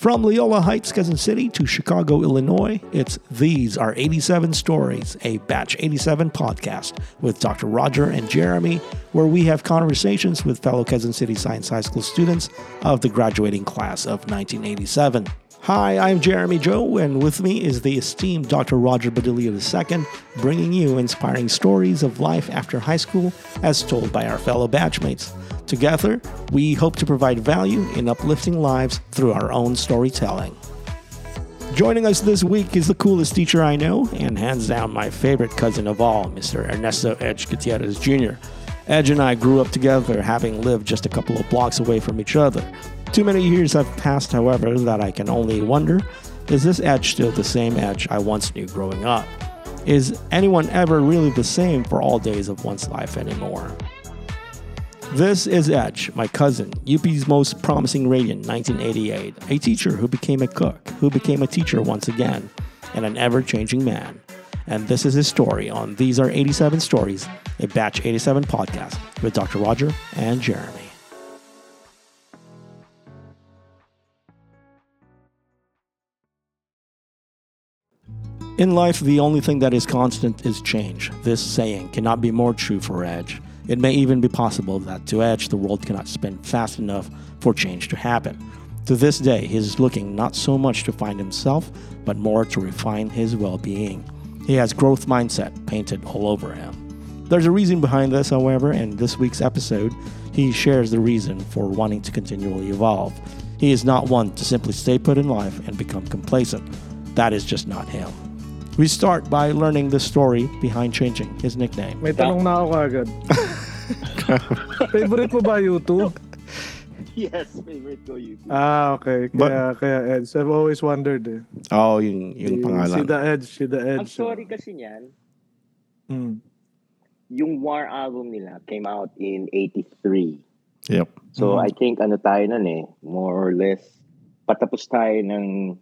From Leola Heights, Cousin City to Chicago, Illinois, it's These Are 87 Stories, a Batch 87 podcast with Dr. Roger and Jeremy, where we have conversations with fellow Cousin City Science High School students of the graduating class of 1987. Hi, I'm Jeremy Joe, and with me is the esteemed Dr. Roger Badilio II, bringing you inspiring stories of life after high school as told by our fellow batchmates. Together, we hope to provide value in uplifting lives through our own storytelling. Joining us this week is the coolest teacher I know, and hands down my favorite cousin of all, Mr. Ernesto Edge Gutierrez Jr. Edge and I grew up together, having lived just a couple of blocks away from each other. Too many years have passed, however, that I can only wonder is this Edge still the same Edge I once knew growing up? Is anyone ever really the same for all days of one's life anymore? This is Edge, my cousin, UP's most promising radiant 1988, a teacher who became a cook, who became a teacher once again, and an ever changing man. And this is his story on These Are 87 Stories, a Batch 87 podcast with Dr. Roger and Jeremy. In life, the only thing that is constant is change. This saying cannot be more true for Edge. It may even be possible that to Edge, the world cannot spin fast enough for change to happen. To this day, he is looking not so much to find himself, but more to refine his well being. He has growth mindset painted all over him. There's a reason behind this, however, and this week's episode, he shares the reason for wanting to continually evolve. He is not one to simply stay put in life and become complacent. That is just not him. We start by learning the story behind changing his nickname. May tanong na ako agad. Favorite mo ba YouTube? Yes, favorite ko YouTube. Ah, okay. Kaya, kaya Edge. I've always wondered eh. Oh, yung, yung Si pangalan. The Edge, si The Ang Edge. story kasi niyan, Hmm. yung War album nila came out in 83. Yep. So Mhm. I think ano tayo nun eh, more or less, patapos tayo ng,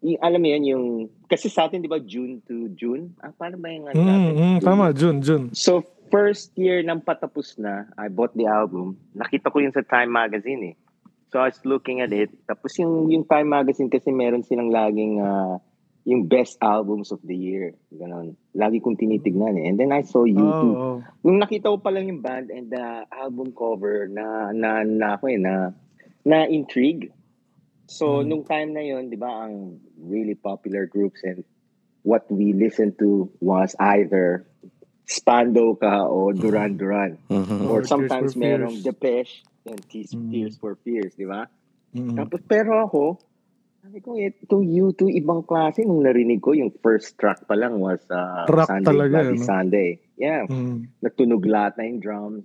y- alam mo yan, yung, kasi sa atin di ba June to June? Ah, paano ba yung ano Mm, natin? mm, tama, June, June. So first year nang patapos na, I bought the album. Nakita ko yun sa Time Magazine eh. So I was looking at it. Tapos yung, yung Time Magazine kasi meron silang laging ah, yung best albums of the year. Ganon. Lagi kong tinitignan eh. And then I saw Oh, YouTube. oh. Nung nakita ko pa lang yung band and the album cover na na na ako eh na na intrigue. So Mm. nung time na yon, 'di ba, ang really popular groups and what we listened to was either Spando ka o Duran Duran. Mhm. Or Or sometimes for merong Fears. Depeche and Tears, Mm. Tears for Fears, di ba? Mm. Tapos pero ako, sabi ko, itong U2, ibang klase. Nung narinig ko, yung first track pa lang was uh, Rock Sunday, talaga, Bloody no? Sunday. Yeah. Mm. Nagtunog lahat na yung drums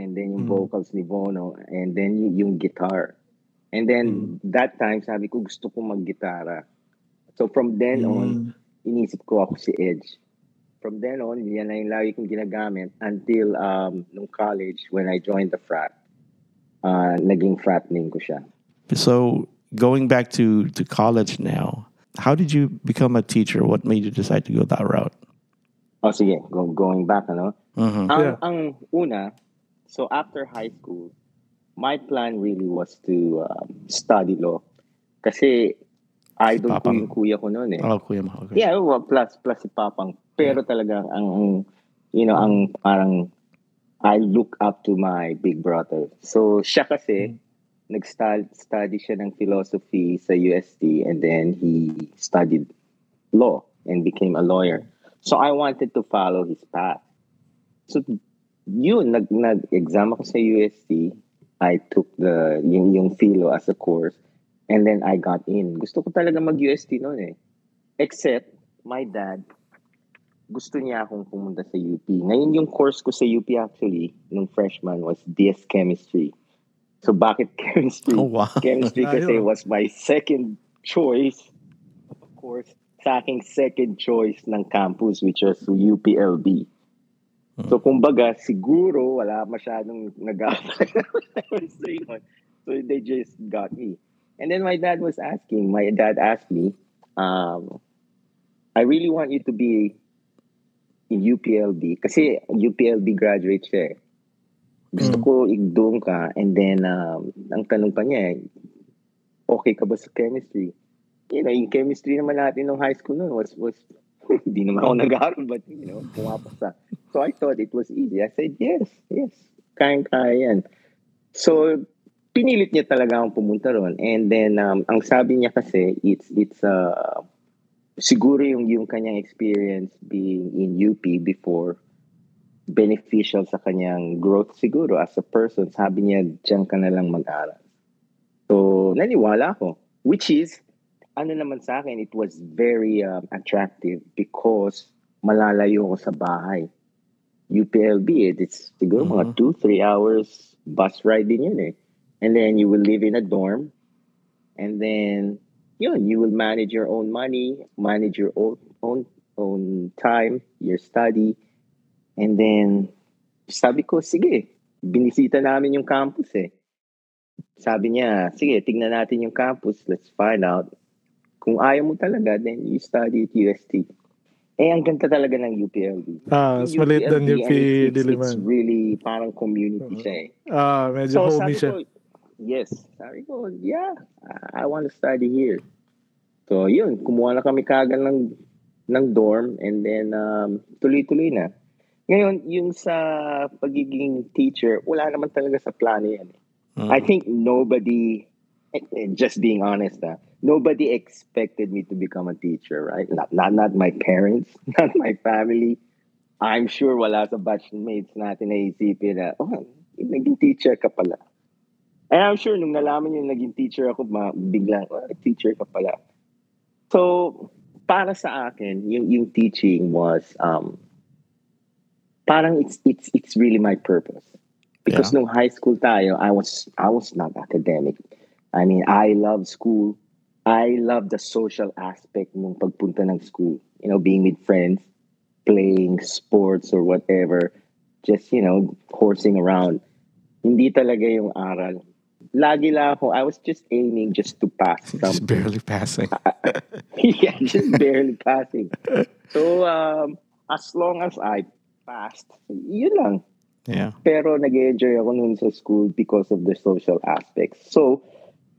and then yung Mm. vocals ni Bono and then y- yung guitar. And then that time, sabi ko, gusto ko mag-gitara. So from then on, Mm. inisip ko ako si Edge. From then on, yan na yung lagi kong ginagamit until um, nung college when I joined the frat. Uh, naging frat name ko siya. So going back to, to college now, how did you become a teacher? What made you decide to go that route? Oh, sige, go, going back, ano? Mhm. Ang, Yeah. ang una, so after high school, my plan really was to um, study law. Kasi idol ko Papang. yung kuya ko noon eh. Oh, kuya mo. Okay. Yeah, well, plus plus si Papang. Pero talaga ang, you know, ang parang I look up to my big brother. So siya kasi nag-study study siya ng philosophy sa UST and then he studied law and became a lawyer. So I wanted to follow his path. So yun, nag, nag-exam ako sa UST. I took the yung, yung philo as a course and then I got in. Gusto ko talaga mag-UST noon eh. Except, my dad, gusto niya akong pumunta sa UP. Ngayon yung course ko sa UP actually, nung freshman, was DS Chemistry. So bakit chemistry? Oh, wow. Chemistry kasi was my second choice. Of course, sa aking second choice ng campus, which was UPLB. So kumbaga, siguro wala masyadong nag-apply. So they just got me. And then my dad was asking, my dad asked me, um, I really want you to be UPLB kasi UPLB graduate siya eh. Gusto Mm. ko i- doon ka and then um, ang tanong pa niya eh, okay ka ba sa chemistry? You know, yung chemistry naman natin nung high school noon was, was hindi naman ako nag-aaral, but, you know, pumapasa. So I thought it was easy. I said, yes, yes, kayang-kaya yan. So, pinilit niya talaga akong pumunta ron. And then, um, ang sabi niya kasi, it's, it's, uh, siguro yung, yung kanyang experience being in UP before, beneficial sa kanyang growth siguro as a person. Sabi niya, diyan ka na lang mag-aral. So, naniwala ako. Which is, ano naman sa akin, it was very um, attractive because malalayo ko sa bahay. UPLB, it's siguro mga Mhm. two, three hours bus ride din yun eh. And then you will live in a dorm. And then, yun, you will manage your own money, manage your own, own, own time, your study. And then, sabi ko, sige, binisita namin yung campus eh. Sabi niya, sige, tignan natin yung campus, let's find out. Kung ayaw mo talaga, then you study at UST. Eh, ang ganda talaga ng UPLB. Ah, mas maliit than UP Diliman. it's really parang community Mhm. siya eh. Ah, medyo So, homey siya. ko, yes. Sabi ko, yeah, I, want to study here. So, yun, kumuha na kami kagad ng, ng dorm and then um, tuloy-tuloy na. Ngayon, yung sa pagiging teacher, wala naman talaga sa plano yan. Mm. I think nobody, eh, eh, just being honest, ah, nobody expected me to become a teacher, right? Not, not, not my parents, not my family. I'm sure wala sa batchmates natin na isipin na, oh, naging teacher ka pala. And I'm sure nung nalaman yung naging teacher ako, ma- biglang, oh, teacher ka pala. So, para sa akin, yung, yung teaching was, um, parang it's, it's, it's really my purpose. Because nung high school tayo, I was, I was not academic. I mean, I love school. I love the social aspect nung pagpunta ng school. You know, being with friends, playing sports or whatever. Just, you know, horsing around. Hindi talaga yung aral. Lagi lang ako, I was just aiming just to pass Just something. barely passing. yeah, just barely passing. So, um, as long as I passed, yun lang. Yeah. Pero nag-enjoy ako nun sa school because of the social aspects. So,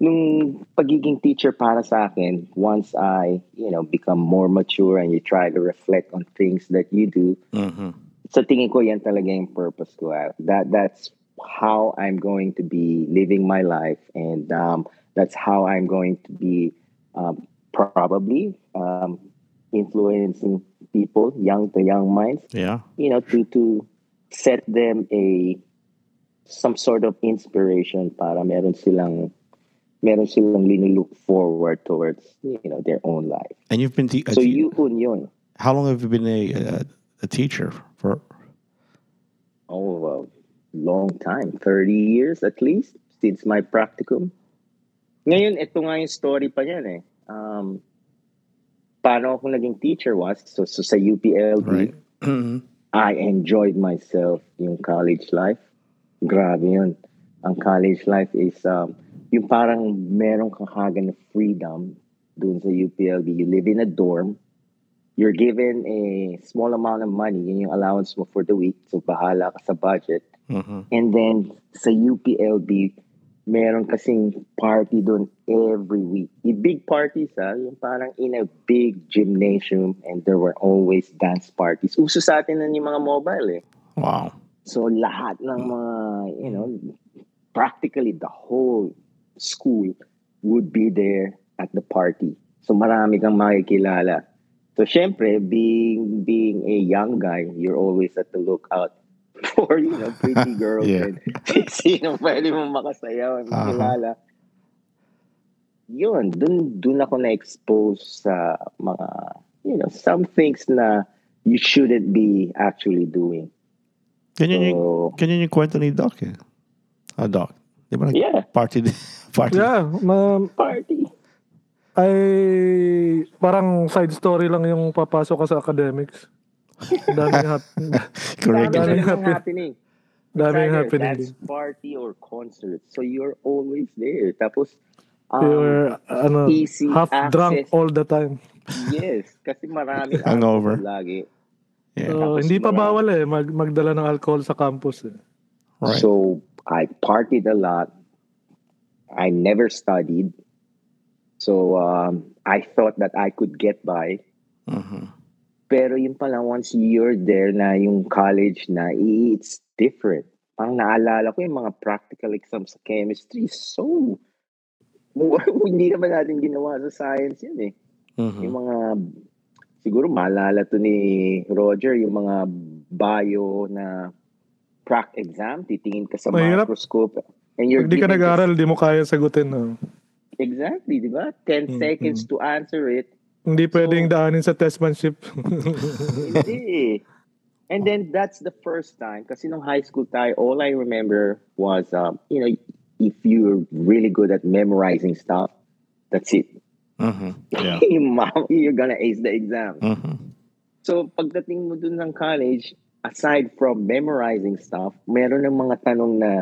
nung pagiging teacher para sa akin, once I, you know, become more mature and you try to reflect on things that you do, hmm sa tingin ko yan talaga yung purpose ko. ah. That that's how I'm going to be living my life and um, that's how I'm going to be um, probably um, influencing people, young to young minds, Yeah. you know, to to set them a some sort of inspiration para meron silang meron silang linulook forward towards you know their own life. And you've been te- So you yun how long have you been a, a, a teacher for? Oh, a long time. 30 years at least since my practicum. Ngayon, ito nga yung story pa yan eh. Um, paano ako naging teacher was, so, so sa UPLB, Right. Mhm. I enjoyed myself yung college life. Grabe yun. Ang college life is, um, yung parang meron kang hagan na freedom dun sa UPLB. You live in a dorm. You're given a small amount of money. Yun yung allowance mo for the week. So, bahala ka sa budget. Mhm. And then, sa UPLB, meron kasing party doon every week. Yung big parties, ha? Yung parang in a big gymnasium and there were always dance parties. Uso sa atin na yung mga mobile, eh. Wow. So, lahat ng mga, you know, practically the whole school would be there at the party. So, marami kang makikilala. So, syempre, being being a young guy, you're always at the lookout for, you know, pretty girls Yeah. and sino pwede mo makasayaw and Uh-huh. makilala. Yun, dun, dun ako na-expose sa mga, you know, some things na you shouldn't be actually doing. Ganyan yung, So, ganyan yung kwento ni Doc eh. Ah, Doc. Di ba yeah, party din? party. Yeah, ma- party. ay parang side story lang yung papasok ka sa academics. Daming hap Correct. Dami Daming happen- happening. daming It's happening That's party or concert. So you're always there. Tapos, um, You're ano, easy half drunk all the time. yes, kasi maraming Hangover. alcohol lagi. Yeah. So, Tapos hindi pa marami. bawal eh mag magdala ng alcohol sa campus. Eh. Right. So I partied a lot. I never studied. So um, I thought that I could get by. Mhm. Pero yun pala, once you're there na yung college na, it's different. Parang naalala ko yung mga practical exams sa chemistry. So, hindi naman natin ginawa sa science yun eh. Mhm. Yung mga, siguro maalala to ni Roger, yung mga bio na prac exam, titingin ka sa Mahirap. microscope. And you're Pag di ka nag-aral, di mo kaya sagutin. No? Exactly, di ba? 10 Mm, seconds to answer it. Hindi pwedeng daanin sa testmanship. Hindi. And then that's the first time. Kasi nung high school tayo, all I remember was, um, you know, if you're really good at memorizing stuff, that's it. Mhm. Yeah. you're gonna ace the exam. Mhm. So pagdating mo dun ng college, aside from memorizing stuff, meron ng mga tanong na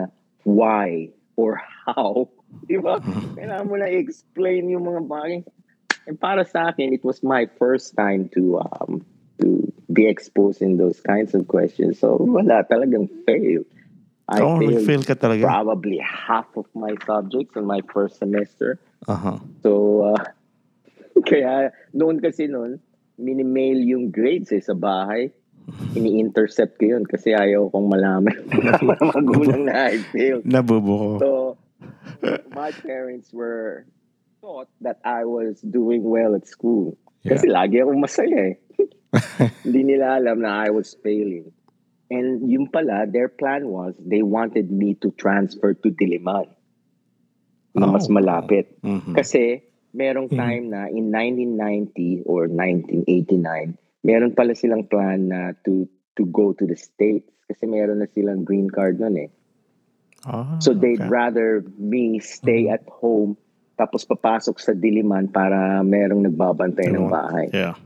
why or how. Di ba? Kailangan mo na i-explain yung mga bagay. And para sa akin, it was my first time to um, to be exposed in those kinds of questions. So wala, talagang fail. I Oh, failed fail ka talaga. probably half of my subjects in my first semester. Aha. So, uh, kaya noon kasi noon, minimail yung grades eh sa bahay. Ini-intercept ko yun kasi ayaw kong malaman ng mga magulang na I failed. Nabubuko. So, my parents were thought that I was doing well at school. Kasi lagi akong masaya eh. Hindi nila alam na I was failing. And yung pala, their plan was they wanted me to transfer to Diliman na mas Oh. malapit. Mhm. Kasi merong Mhm. time na in 1990 or 1989, meron pala silang plan na to to go to the States kasi meron na silang green card nun eh. Ah, So they'd okay. rather me stay Mhm. at home tapos papasok sa Diliman para merong nagbabantay ng Diba? bahay. Yeah.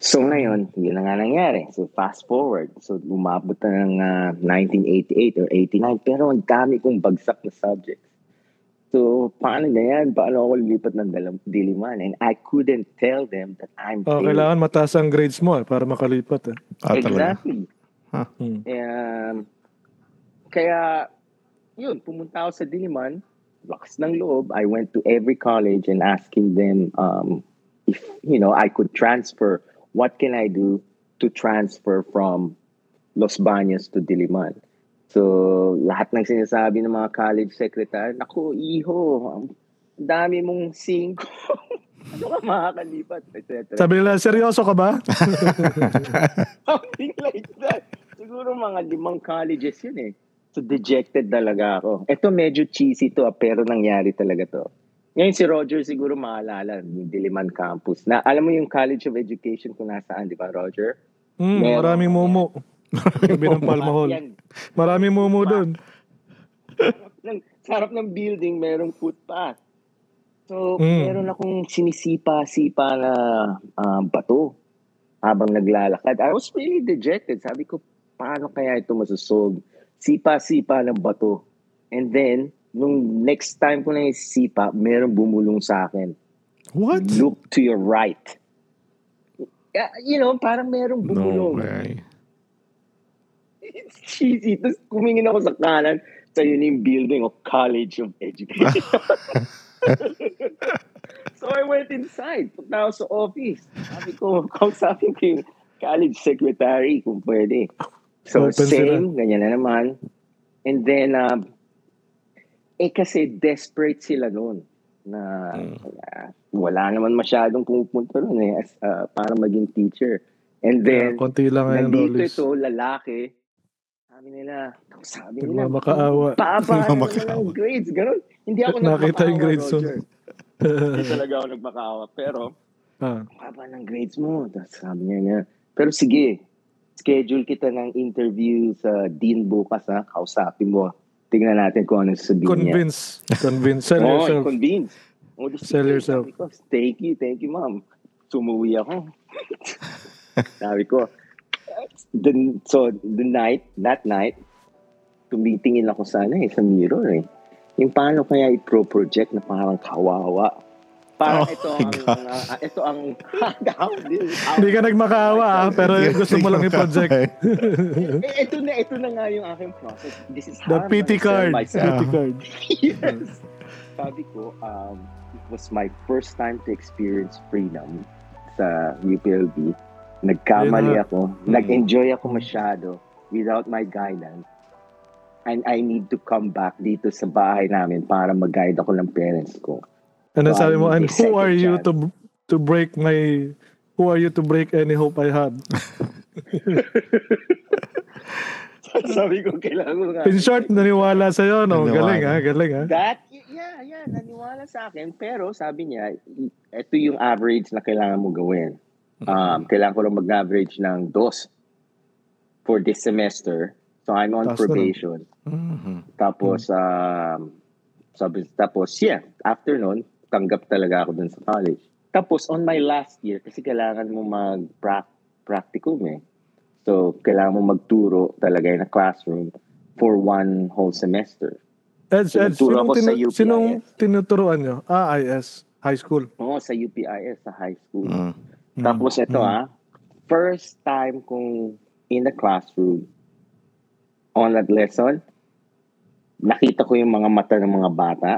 So ngayon, yun na nga nangyari. So fast forward. So umabot na ng ah, 1988 or 89 pero ang dami kong bagsak na subjects. So paano na yan? Paano ako lilipat ng dalam- Diliman? And I couldn't tell them that I'm Oh, failing. kailangan mataas ang grades mo eh, para makalipat. Eh. Ah. Exactly. Hmm. Um, kaya, yun, pumunta ako sa Diliman, lakas ng loob. I went to every college and asking them um, if, you know, I could transfer. What can I do to transfer from Los Baños to Diliman? So, lahat ng sinasabi ng mga college secretary, naku, iho, ang dami mong cinco. ano ka makakalipat? Et Sabi nila, seryoso ka ba? Something like that. Siguro mga limang colleges yun eh. So dejected talaga ako. Ito medyo cheesy to ah, pero nangyari talaga to. Ngayon si Roger siguro maalala, yung Diliman Campus. Na, alam mo yung College of Education kung nasaan, di ba Roger? Hmm, Meron. maraming momo. Sabi ng Palma Hall. Yan. Maraming momo doon. Sa harap ng building, merong footpath. So, Mm. meron akong sinisipa-sipa na ah, bato habang naglalakad. I was really dejected. Sabi ko, paano kaya ito masusolve? Sipa-sipa ng bato. And then, nung next time ko na yung sipa, meron bumulong sa akin. What? Look to your right. You know, parang merong No bumulong. way. It's cheesy. Tapos kumingin ako sa kanan, sa yun yung building of College of Education. so I went inside. Punta ako sa office. Sabi ko, kausapin ko yung college secretary kung pwede. So Open same, ganyan na naman. And then, um, eh kasi desperate sila noon na ah, wala naman masyadong pumupunta noon eh as, ah, para maging teacher. And then, Konti lang ngayon, Nandito Rolis. ito, lalaki. Sabi nila, sabi nila, Nagmamakaawa. Papa, ano ng grades, ganun. Hindi ako Nakita yung grades mo. Hindi talaga ako nagmakaawa. Pero, Ah, papa ng grades mo. Tapos sabi niya niya, pero sige, schedule kita ng interview sa dean bukas ha, kausapin mo. Tingnan natin kung ano sasabihin niya. convince. Convince. Sell Oo, yourself. convince. O, di Sell yourself. Ko, thank you, thank you, ma'am. Sumuwi ako. sabi ko, the, so the night, that night, tumitingin ako sana eh, sa mirror eh. Yung paano kaya i-pro-project na parang kawawa. Parang Oh ito ang, ah, ito ang, Hindi ka nagmakaawa ah, pero gusto mo lang i-project. eh, ito na, ito na nga yung aking process. This is The PT card. myself. PT card. yes. Sabi ko, um, it was my first time to experience freedom sa UPLB. Nagkamali ako. Nag-enjoy ako masyado without my guidance. And I need to come back dito sa bahay namin para mag-guide ako ng parents ko. And then So, sabi mo, I and who are you chance." to to break my who are you to break any hope I had? Sabi ko, kailangan ko nga. In short, naniwala sa'yo, no? Naniwala. Galing ha, galing ha. That, yeah, yeah, naniwala sa akin. Pero sabi niya, ito yung average na kailangan mo gawin. Um, kailangan ko lang mag-average ng dos for this semester. So I'm on na probation. Mhm. Tapos, um, sabi, tapos, yeah, after nun, tanggap talaga ako dun sa college. Tapos, on my last year, kasi kailangan mo mag-practicum eh. So, kailangan mo magturo talaga in a classroom for one whole semester. Eds, So, Eds, sinong, ako sa tinu- UPIS. sinong tinuturuan nyo? Ah, IS. High school. Oo, sa UPIS, sa high school. Mm. Tapos ito Mm. ah, first time kong in the classroom on that lesson, nakita ko yung mga mata ng mga bata.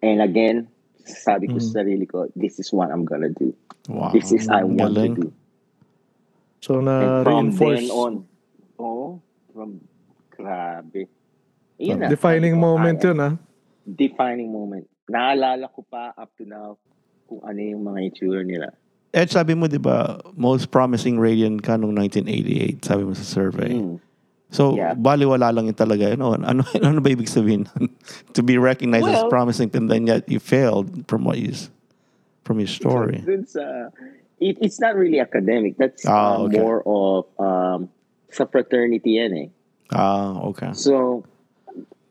And again, sabi ko Mm. sa sarili ko, this is what I'm gonna do. Wow. This is I want Galing. to do. So, And na from reinforce. then on, oh, from, grabe. Yun na, Defining moment yun ha. Defining moment. Naalala ko pa up to now kung ano yung mga itsura nila. Ed, sabi mo, di ba, most promising radiant ka nung 1988, sabi mo sa survey. Mm. So, Yeah. baliwala lang yun talaga. Ano, ano, ano ba ibig sabihin? to be recognized as promising, and then yet you failed from what you, from your story. Dun sa, it, it's not really academic. That's Ah, uh, more of um, sa fraternity yan eh. Ah, okay. So,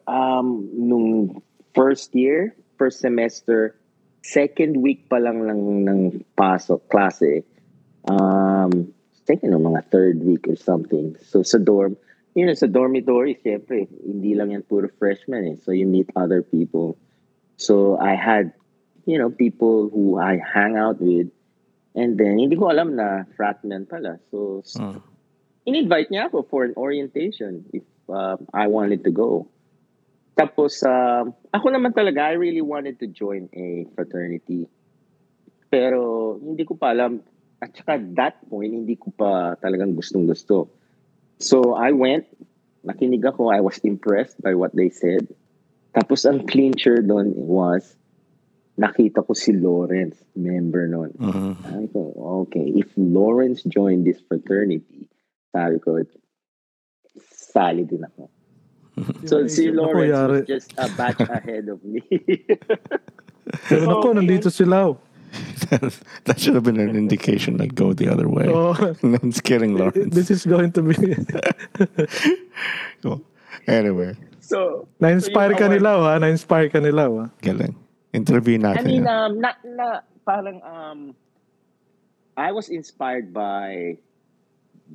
um, nung first year, first semester, second week pa lang ng, ng pasok, klase, um, second o mga third week or something. So, sa dorm, you know, sa dormitory, siyempre, hindi lang yan puro freshmen eh. So, you meet other people. So, I had, you know, people who I hang out with. And then, hindi ko alam na fratman pala. So, Mm. in-invite niya ako for an orientation if um, I wanted to go. Tapos, um, ako naman talaga, I really wanted to join a fraternity. Pero, hindi ko pa alam. At saka, that point, hindi ko pa talagang gustong-gusto. So, I went, nakinig ako, I was impressed by what they said. Tapos, ang clincher doon was, nakita ko si Lawrence, member nun. Mhm. Sabi ko, okay, if Lawrence joined this fraternity, sabi ko, sali din ako. So si Lawrence was just a batch ahead of me. Pero naku, nandito si Lau. that should have been an indication like go the other way. Oh, no, I'm kidding, Lawrence. this is going to be... Cool. Anyway, so, Na-inspire So, ka yung ha? Na-inspire ka ni ha? galing. Interview I mean, yan. um, na, na, parang, um, I was inspired by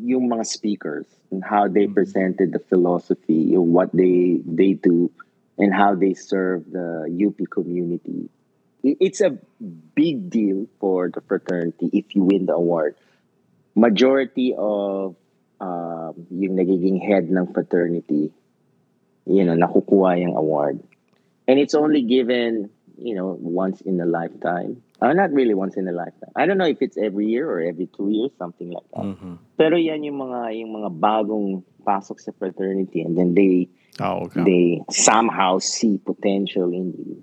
yung mga speakers and how they presented the philosophy, what they they do, and how they serve the UP community. It's a big deal for the fraternity if you win the award. Majority of um, yung nagiging head ng fraternity, you know, nakukuha yung award. And it's only given, you know, once in a lifetime. Uh, not really once in a lifetime. I don't know if it's every year or every two years, something like that. Mhm. Pero yan yung mga yung mga bagong pasok sa fraternity and then they Oh, okay. they somehow see potential in you,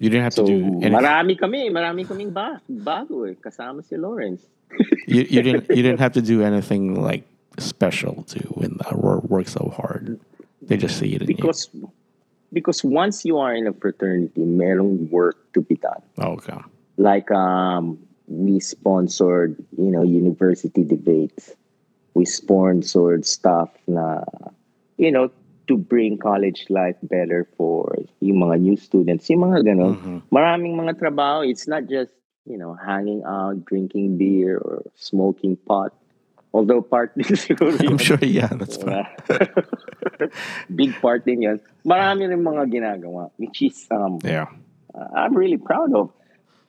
you didn't have So to do anything. marami kami, marami kaming ba bago eh kasama si Lawrence. you, you didn't you didn't have to do anything like special to win that or work so hard. They just see it Because because once you are in a fraternity, merong work to be done. Oh, okay. like um we sponsored you know university debates we sponsored stuff na you know to bring college life better for yung mga new students yung mga ganon Mhm. maraming mga trabaho it's not just you know hanging out drinking beer or smoking pot although part din siguro I'm sure. Yeah, that's fine. big part din yun marami rin mga ginagawa which is um Yeah. I'm really proud of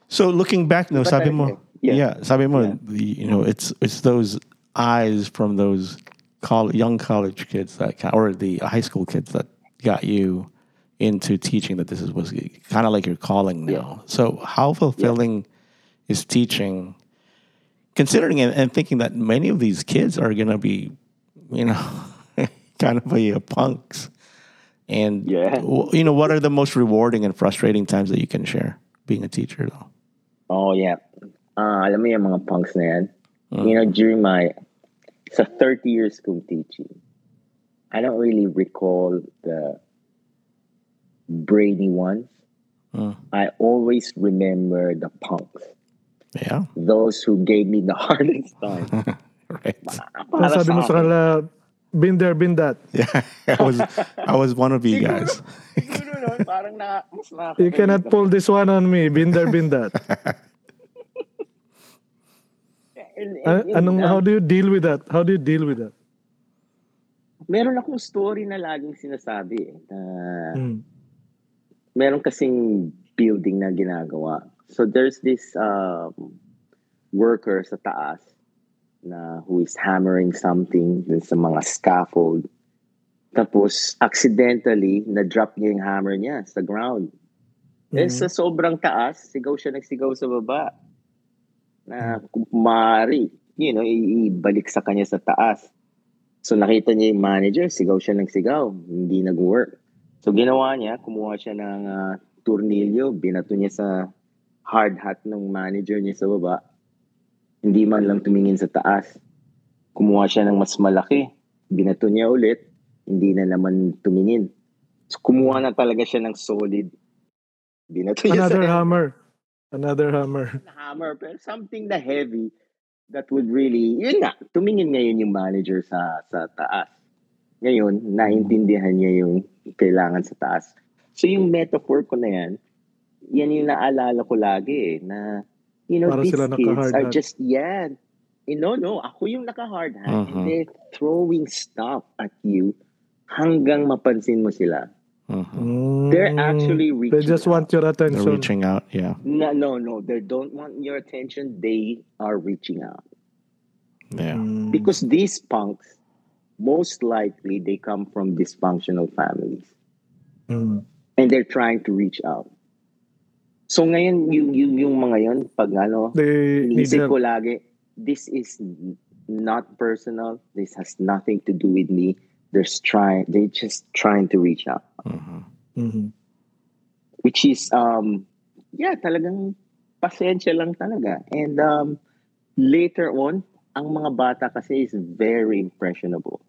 So looking back, no, But sabi mo, yeah. yeah, sabi mo, Yeah. the, you know, it's it's those eyes from those col- young college kids that or the high school kids that got you into teaching that this is was kind of like your calling now. So how fulfilling is teaching, considering and, and thinking that many of these kids are going to be, you know, kind of a, punks. And Yeah. w- you know, what are the most rewarding and frustrating times that you can share being a teacher, though? Oh, yeah. Ah, alam mo yung mga punks na yan? You know, during my, sa 30 years kong teaching, I don't really recall the brainy ones. Mm. I always remember the punks. Yeah, Those who gave me the hardest time. right. Ang Para sabi mo sa sa kanila, been there, been that. Yeah, I was I was one of you guys. Siguro nun, parang na, mas You cannot pull this one on me. Been there, been that. And- and- An- and, anong, how do you deal with that? How do you deal with that? meron akong story na laging sinasabi eh, na Mm. meron kasing building na ginagawa. So there's this um, worker sa taas na who is hammering something dun sa mga scaffold. Tapos accidentally na-drop niya yung hammer niya sa ground. Eh, Mhm. sa sobrang taas, sigaw siya nagsigaw sa baba. Na kung maaari, you know, ibalik sa kanya sa taas. So nakita niya yung manager, sigaw siya ng sigaw, hindi nag-work. So ginawa niya, kumuha siya ng ah, tornilyo, binato niya sa hard hat ng manager niya sa baba. Hindi man lang tumingin sa taas. Kumuha siya ng mas malaki, binato niya ulit, hindi na naman tumingin. So kumuha na talaga siya ng solid. Binato niya Another sa hammer. Another hammer. hammer, pero something na heavy that would really, yun nga, tumingin ngayon yung manager sa sa taas. Ngayon, naintindihan niya yung kailangan sa taas. So yung metaphor ko na yan, yan yung naalala ko lagi eh, na, you know, Para these sila kids are hat. just, yeah, you know, no, ako yung naka-hard hat Mhm. and they're throwing stuff at you hanggang mapansin mo sila. Mhm. They're actually reaching They just want your attention. They're reaching out. Yeah, No, no, no. They don't want your attention. They are reaching out. yeah. Mm. Because these punks, most likely, they come from dysfunctional families. Mm. And they're trying to reach out. So ngayon, yung, yung, yung mga yun, pag ano, They ko lagi, this is not personal. This has nothing to do with me. They're trying, they're just trying to reach out. Mhm. Mhm. which is um yeah talagang pasensya lang talaga and um later on ang mga bata kasi is very impressionable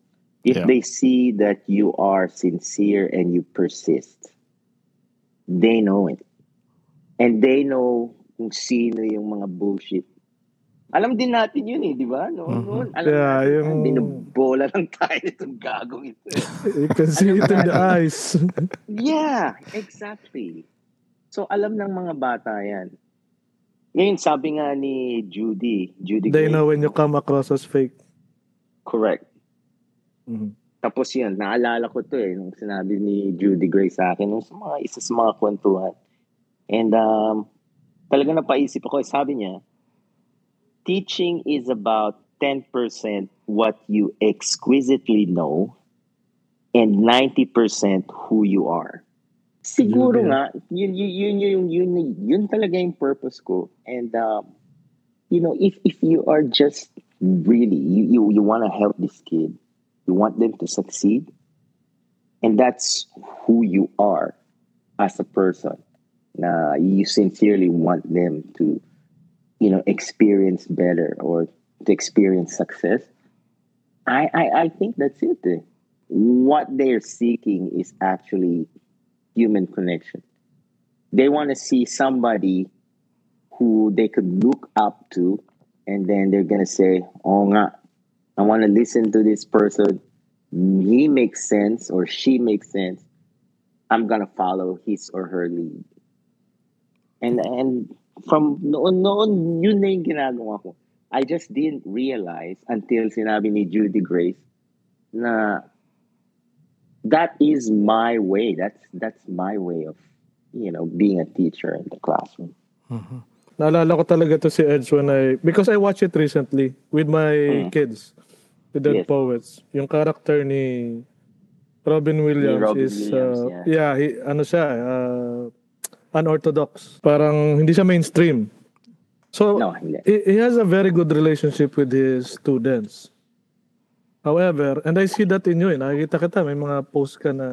if Yeah. they see that you are sincere and you persist they know it and they know kung sino yung mga bullshit alam din natin yun eh, di ba? No, Mhm. noon, alam Yeah, natin, yung- binubola lang tayo itong gagong ito. You can see it in the eyes. Yeah, exactly. So alam ng mga bata yan. Ngayon, sabi nga ni Judy, Judy They Gray, know when you come across as fake. correct. Mhm. Tapos yun, naalala ko to eh, nung sinabi ni Judy Gray sa akin, nung sa mga, isa sa mga kwentuhan. And um, talaga napaisip ako, eh, sabi niya, teaching is about 10% what you exquisitely know and 90% who you are. Siguro Yun yan. nga, yun, yun, yun, yun, yun, yun, yun talaga yung purpose ko. And, um, you know, if, if you are just really, you, you, you want to help this kid, you want them to succeed, and that's who you are as a person. Na you sincerely want them to, you know, experience better or to experience success. I, I, I think that's it. What they're seeking is actually human connection. They want to see somebody who they could look up to, and then they're gonna say, "Oh, nga, I want to listen to this person. He makes sense or she makes sense. I'm gonna follow his or her lead." And and from noon noon yun na yung ginagawa ko. I just didn't realize until sinabi ni Judy Grace na that is my way. That's that's my way of you know being a teacher in the classroom. Mhm. Naalala ko talaga to si Edge when I, because I watched it recently with my Mm. kids, the Yes. poets. Yung character ni Robin Williams Robin is Williams, uh, yeah, he, ano siya, uh, unorthodox. Parang hindi siya mainstream. So No, hindi. he, he has a very good relationship with his students. However, and I see that in you, eh, nakikita kita, may mga post ka na,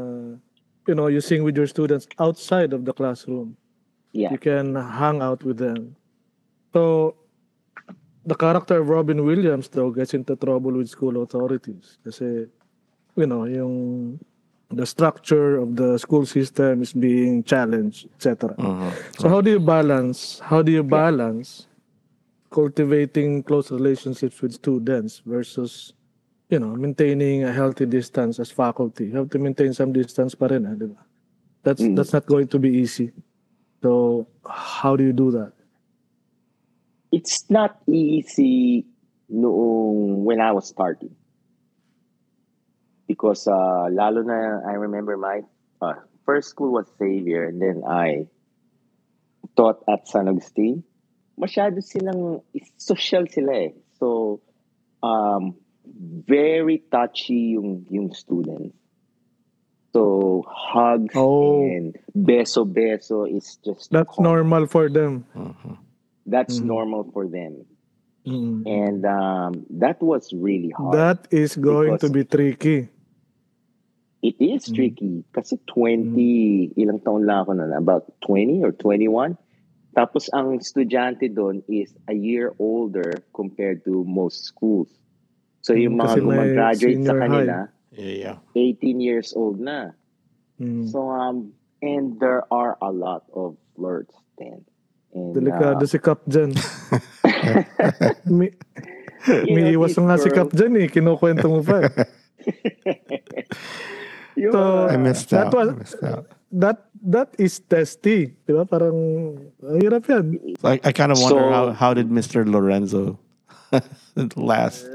you know, you sing with your students outside of the classroom. Yeah. You can hang out with them. So, the character of Robin Williams, though, gets into trouble with school authorities. Kasi, you know, yung the structure of the school system is being challenged, etc. Mhm. So how do you balance? How do you balance cultivating close relationships with students versus, you know, maintaining a healthy distance as faculty? You have to maintain some distance pa rin, eh, di ba? That's Mm. that's not going to be easy. So how do you do that? It's not easy noong when I was starting. Because uh, lalo na, I remember my uh, first school was Xavier and then I taught at San Agustin. Masyado silang, social sila eh. So, um, very touchy yung, yung students. So, hugs Oh. and beso-beso is just That's common. normal for them. Mhm. That's Mhm. normal for them. Mm. And um, that was really hard. That is going to be tricky. It is Mm. tricky. Kasi 20, ilang taon lang ako na, about 20 or 21. Tapos ang estudyante doon is a year older compared to most schools. So yung Mm, mga kasi gumagraduate sa kanila, Yeah, yeah. 18 years old na. Mm. So um and there are a lot of flirts then. And, Delikado uh, si Cap dyan. Mi, you know, may iwas these nga si girls- Cap dyan eh. Kinukwento mo pa. So, I missed That out. was- I missed out. That that is testy. Di ba? Parang, ang hirap yan. So I, I kind of wonder So- how, how did Mr. Lorenzo last?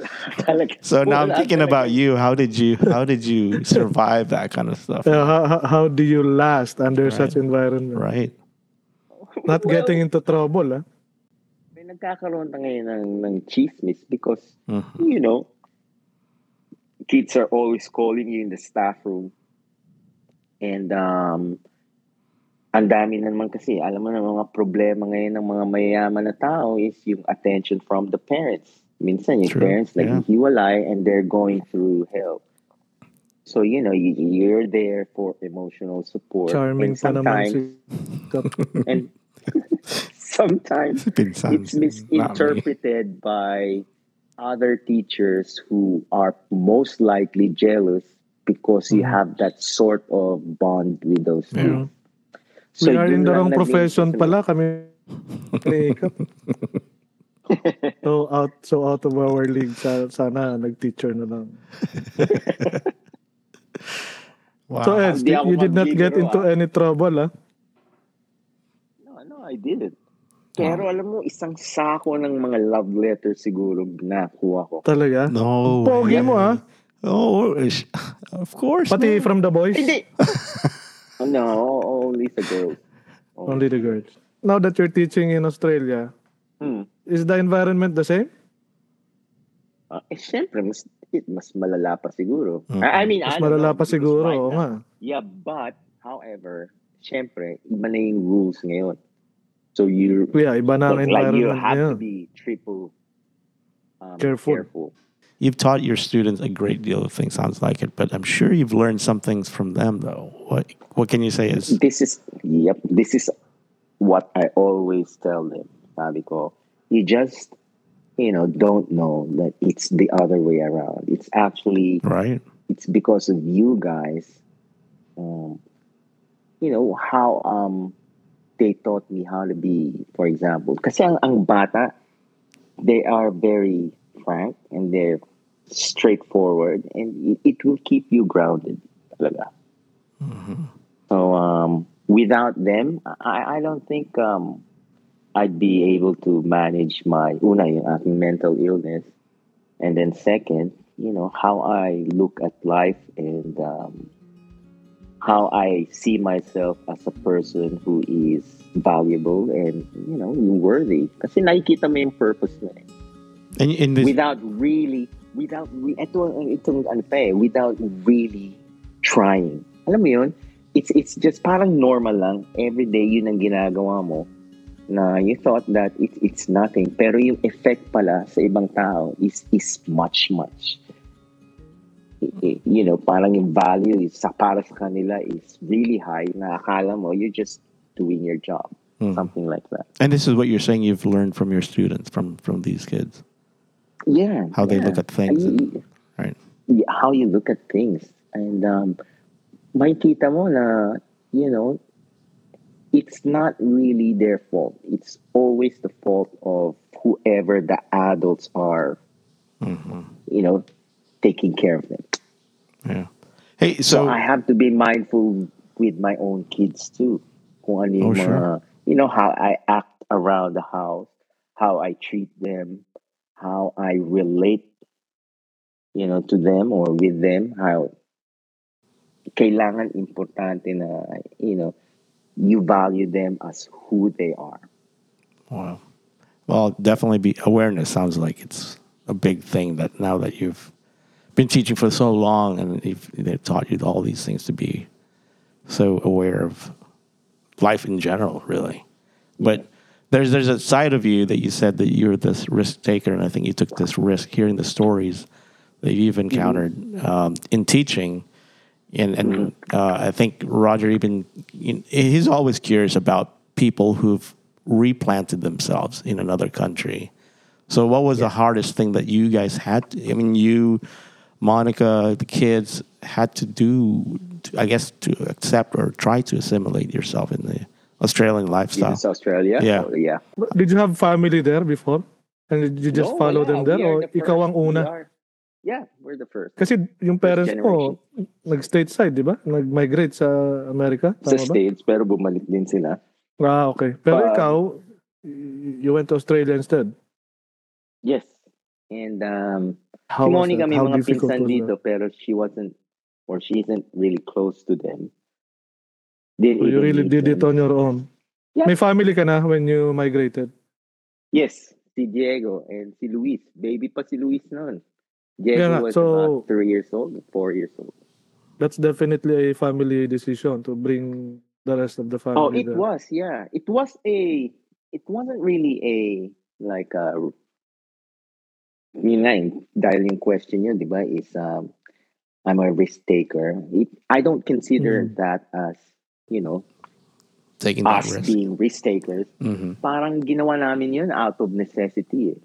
So now I'm thinking about you. How did you how did you survive that kind of stuff? Uh, how, how- how do you last under such environment? Right. Not Well, getting into trouble, ah. may nagkakaroon na ngayon ng, ng chismis because, Mhm. you know, kids are always calling you in the staff room. And um, ang dami na naman kasi, alam mo na mga problema ngayon ng mga mayayaman na tao is yung attention from the parents. Minsan yung True, parents yeah. naghihiwalay and they're going through hell. So, you know, you, you're there for emotional support. Charming and pa naman sometimes, si and sometimes it's misinterpreted by other teachers who are most likely jealous because you Mhm. have that sort of bond with those Yeah. kids. So We are in yun the lang wrong profession reason- pala kami. so out so out of our league sa, sana nag-teacher na lang. Wow. So Eds, Hindi you, ako you did not get maglilaro, into ah. any trouble, ah. No, no, I didn't. Pero alam mo, isang sako ng mga love letters siguro nakuha ko. Talaga? no. Pogi mo, ah. Oh, of course. Pati no. from the boys? Hindi! no, only the girls. Only the girls. Now that you're teaching in Australia, Hmm. is the environment the same? Ah, eh, syempre, mas, mas malala pa siguro. Mhm. I mean, Mas I malala know, pa siguro, oo nga. Yeah, but, however, syempre, iba na yung rules ngayon. So, you Yeah, iba na ang like, like you environment have ngayon. to be triple um, Careful. careful. You've taught your students a great deal of things, sounds like it, but I'm sure you've learned some things from them, though. What What can you say is This is, yep, this is what I always tell them. Sabi ko, you just, you know, don't know that it's the other way around. It's actually right? it's because of you guys um, you know how um they taught me how to be for example kasi ang, ang bata they are very frank and they're straightforward and it, it will keep you grounded talaga. So um without them I, I don't think um I'd be able to manage my una yung aking mental illness and then second you know how i look at life and um, how i see myself as a person who is valuable and you know worthy kasi nakikita mo yung purpose mo eh. And in this, without really without ito itong ano pa eh, without really trying. Alam mo yun? It's, it's just parang normal lang. Every day yun ang ginagawa mo na you thought that it, it's nothing. Pero yung effect pala sa ibang tao is, is much, much. You know, parang yung value is, sa para sa kanila is really high na akala mo you're just doing your job. Mhm. Something like that. And this is what you're saying you've learned from your students, from from these kids, Yeah. how they yeah. look at things, I- and, right? how you look at things. And um, makikita mo na, you know, it's not really their fault. It's always the fault of whoever the adults are, hmm you know, taking care of them. Yeah. Hey, So, so I have to be mindful with my own kids too. Kung ano yung Oh, sure. mga- you know, how I act around the house, how I treat them, how I relate, you know, to them or with them, how kailangan importante na, you know, you value them as who they are. Wow. Well, definitely be awareness sounds like it's a big thing that now that you've been teaching for so long and they've taught you all these things to be so aware of life in general, really. But there's there's a side of you that you said that you're this risk taker, and I think you took this risk hearing the stories that you've encountered um, in teaching. And, and uh, I think Roger even he's always curious about people who've replanted themselves in another country. So, what was the hardest thing that you guys had? To, I mean, you, Monica, the kids had to do, I guess, to accept or try to assimilate yourself in the Australian In lifestyle. Australia? Yeah. Oh, yeah. Did you have family there before? And did you just No, follow wala. them there? We are Or the ikaw ang first. We una? are- Yeah, we're the first. Kasi yung parents mo, nag-stateside, di ba? Nag-migrate sa Amerika? Sa Tama ba? States, pero bumalik din sila. Ah, okay. Pero But- ikaw, you went to Australia instead. Yes. And um, How si Monica may How mga difficult pinsan dito, that? pero she wasn't, or she isn't really close to them. Didn't So you even really did it them. on your own. Yeah. May family ka na when you migrated? Yes, si Diego and si Luis. Baby pa si Luis noon. Diego Yeah, was so- about three years old, four years old. That's definitely a family decision to bring the rest of the family Oh, it there. was, yeah. It was a, it wasn't really a, like a, yun nga, dahil yung question yun, di ba, is, um, I'm a risk taker. It, I don't consider Mm. that as, you know, Taking us risk. being risk takers. hmm Parang ginawa namin yun out of necessity. Eh.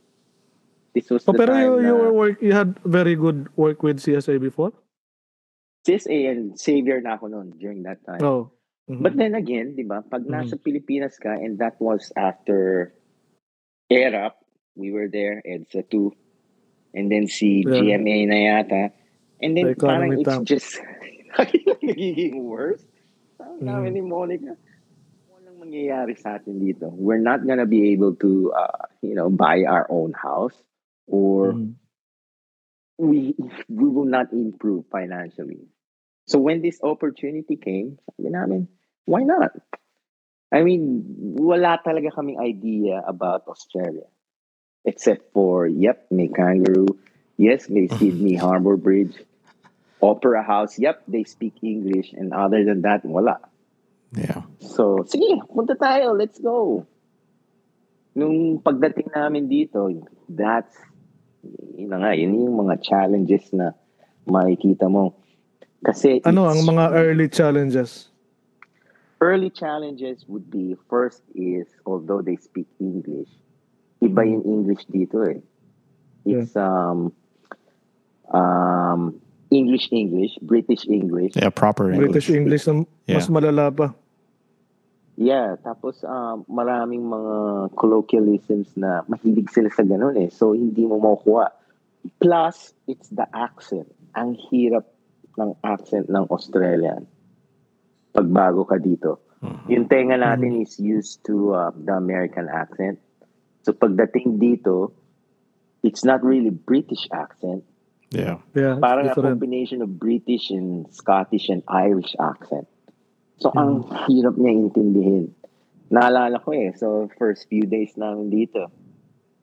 This was Oh, the pero time you, you were work, you had very good work with CSA before? CSA and Savior na ako noon during that time. Oh. Mhm. But then again, di ba, pag Mm-hmm. nasa Pilipinas ka, and that was after ERAP, we were there, EDSA 2, and then si Yeah. GMA na yata, and then The parang it's just nagiging worse. Sabi Mm. namin ni Monica, walang mangyayari sa atin dito. We're not gonna be able to, uh, you know, buy our own house, or Mhm. we we will not improve financially. So when this opportunity came, sabi namin, why not? I mean, wala talaga kaming idea about Australia. Except for, yep, may kangaroo. Yes, may Sydney Harbour Bridge. Opera House, yep, they speak English. And other than that, wala. Yeah. So, sige, punta tayo. Let's go. Nung pagdating namin dito, that's, yun na nga, yun yung mga challenges na makikita mo. Kasi Ano ang mga early challenges? early challenges would be, first is, although they speak English, iba yung English dito eh. It's um, um, English English, British English. Yeah, proper British English. English na mas Yeah. malala pa. Yeah, tapos um, maraming mga colloquialisms na mahilig sila sa ganun eh. So, hindi mo makukuha. Plus, it's the accent. Ang hirap ng accent ng Australian. Pag bago ka dito. Mhm. Yung tenga natin is used to uh, the American accent. So, pagdating dito, it's not really British accent. Yeah. Yeah, Parang a different. combination of British and Scottish and Irish accent. So, ang hirap niya intindihin. Naalala ko eh, so first few days namin dito.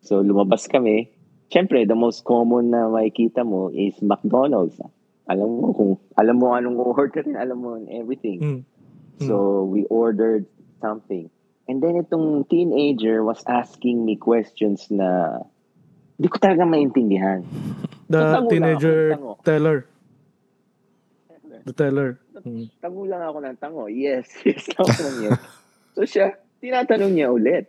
So, lumabas kami. Siyempre, the most common na makikita mo is McDonald's. alam mo kung alam mo anong order, alam mo everything. Mm. So we ordered something. And then itong teenager was asking me questions na di ko talaga maintindihan. The lang teenager ako, teller. The teller. Mm. Tango lang ako ng tango. Yes, yes lang ako ng yes. So siya, tinatanong niya ulit.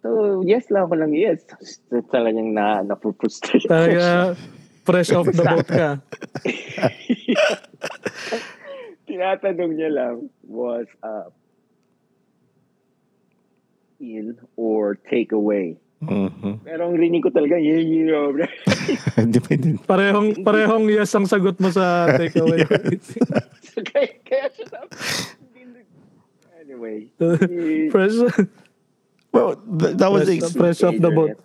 So yes lang ako ng yes. So, talagang na, napuprustrate. Talaga fresh off the boat ka. tinatanong niya lang was uh, in or take away. Mhm. Pero ang rinig ko talaga, yeah, yeah, bro. Depende. Parehong parehong yes ang sagot mo sa takeaway. so, kaya, kaya siya sabi, hindi- anyway. eh, fresh Well, th- that was the fresh, ex- fresh off the boat.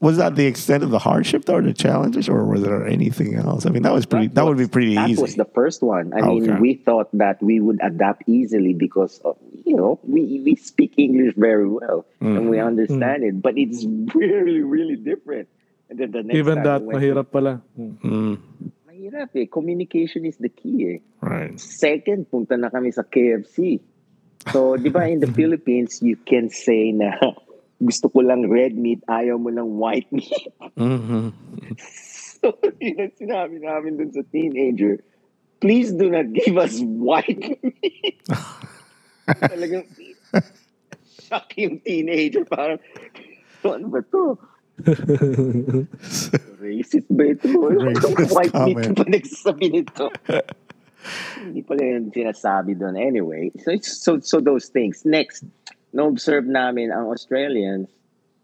was that the extent of the hardship or the challenges, or was there anything else? I mean, that was pretty. That would be pretty That easy. That was the first one. I mean, Okay. we thought that we would adapt easily because, of, you know, we, we speak English very well and we understand it, but it's really, really different. And then the next Even time that, mahirap pala. Mm. Mm, Mahirap eh. Communication is the key eh. right. Second, punta na kami sa KFC. So, di ba in the Philippines, you can say na gusto ko lang red meat, ayaw mo ng white meat. hmm So, yun ang sinabi namin dun sa teenager, please do not give us white meat. Talagang shock yung teenager. Parang, ano ba to? Racist ba ito? Racist white meat pa nagsasabi nito. Hindi pala yung sinasabi doon. Anyway, so, so, so those things. Next, na-observe namin ang Australians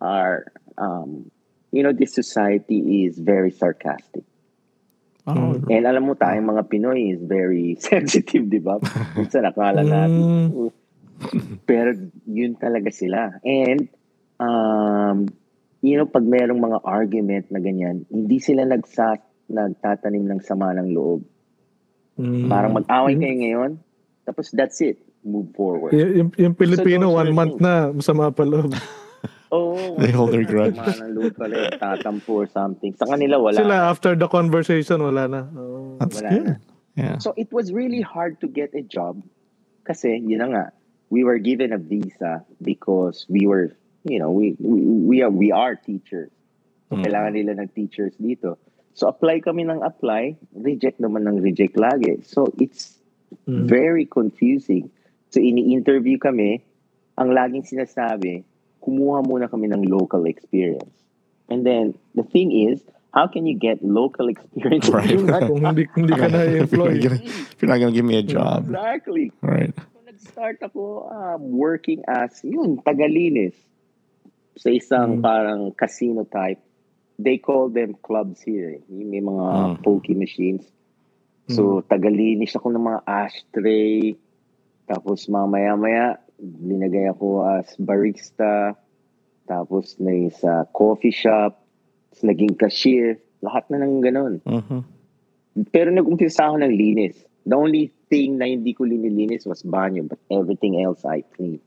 are, um, you know, this society is very sarcastic. Oh, And alam mo tayong mga Pinoy is very sensitive, di ba? Minsan nakala natin. Mm. Pero yun talaga sila. And, um, you know, pag merong mga argument na ganyan, hindi sila nagsa, nagtatanim ng sama ng loob. Mm. Parang mag-away kayo ngayon, tapos that's it. Move forward. Y- yung, yung Pilipino, So one month na, masama pa loob. Oh, They hold their grudge. Eh, tatampo or something. Sa kanila, wala. Sila, after the conversation, wala na. Oh. that's Wala good. na. Yeah. So it was really hard to get a job kasi yun na nga we were given a visa because we were you know we we, we are we are teachers. So Mm. kailangan nila ng teachers dito. So apply kami ng apply, reject naman ng reject lagi. So it's Mm. very confusing. So ini-interview kami, ang laging sinasabi, kumuha muna kami ng local experience. And then the thing is, how can you get local experience? if Right. you're not Kung hindi, hindi ka if, you're not na-employ. gonna, if you're not gonna give me a job, Exactly. right? So, nag-start ako um, working as, yun, tagalinis. Sa isang Mm. parang casino type. They call them clubs here. Yung May mga Mm. pokey machines. So, tagalinis ako ng mga ashtray. Tapos mamaya-maya, linagay ako as barista. Tapos may sa coffee shop. Tapos naging cashier. Lahat na ng ganun. hmm Pero nag-umpisa ako ng linis. The only thing na hindi ko linilinis was banyo, but everything else I cleaned.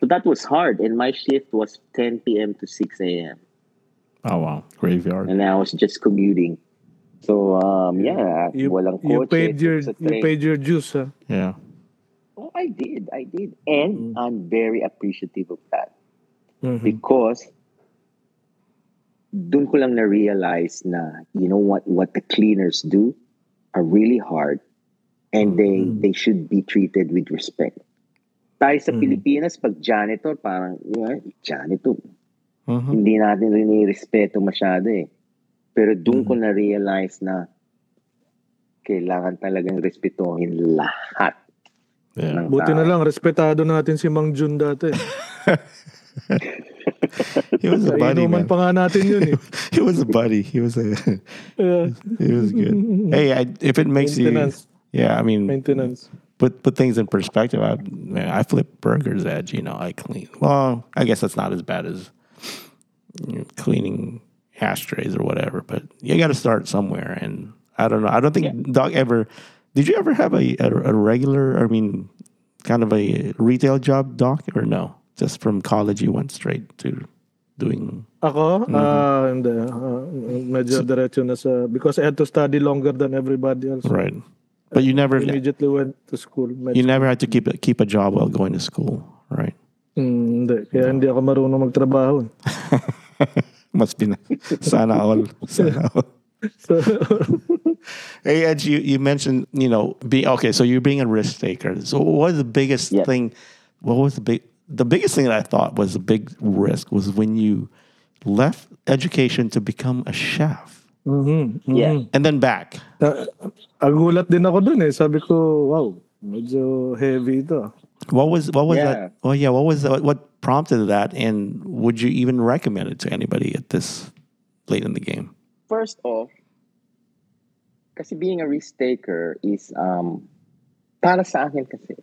So that was hard, and my shift was 10 p.m. to 6 a.m. Oh wow, graveyard. And I was just commuting. So, um, yeah, You, walang you kotse. paid your you paid your dues, ha? Yeah. I did, I did. And I'm very appreciative of that. Mhm. because dun ko lang na-realize na you know what what the cleaners do are really hard and they they should be treated with respect. Tayo sa Pilipinas, pag janitor, parang, know, janitor, Mhm. hindi natin rin respeto masyado eh. Pero dun ko na-realize na kailangan talagang respetuhin lahat. Yeah. ng Buti na lang, respetado natin si Mang Jun dati. He was a buddy, inuman man. pa nga natin yun eh. He was a buddy. He was a. Yeah. he was good. Hey, I, if it makes you, yeah, I mean, Maintenance. put put things in perspective. I man, I flip burgers edge. You know, I clean. Well, I guess that's not as bad as you know, cleaning ashtrays or whatever. But you got to start somewhere. And I don't know. I don't think Doc ever. Did you ever have a, a a regular? I mean, kind of a retail job, Doc, or no? Just from college, you went straight to doing Ako, Mhm. ah, hindi. ah, medyo diretso na sa, because I had to study longer than everybody else. Right. But you never Immediately went to school. Med- you never had to keep keep a job while going to school, right? Hmm, hindi. Kaya hindi ako marunong magtrabaho. Must be na- sana all. Sana all. So, Hey Edge, you, you mentioned you know being okay. So you're being a risk taker. So what was the biggest Yes. thing? What was the big? The biggest thing that I thought was a big risk was when you left education to become a chef mhm, mhm. Yeah. and then back. Ah, agulat din ako dun eh. Sabi ko, wow, medyo heavy ito. ah." What was what was Yeah. that? Well, yeah. What was that? What prompted that? And would you even recommend it to anybody at this late in the game? First off, kasi being a risk taker is um para sa akin kasi.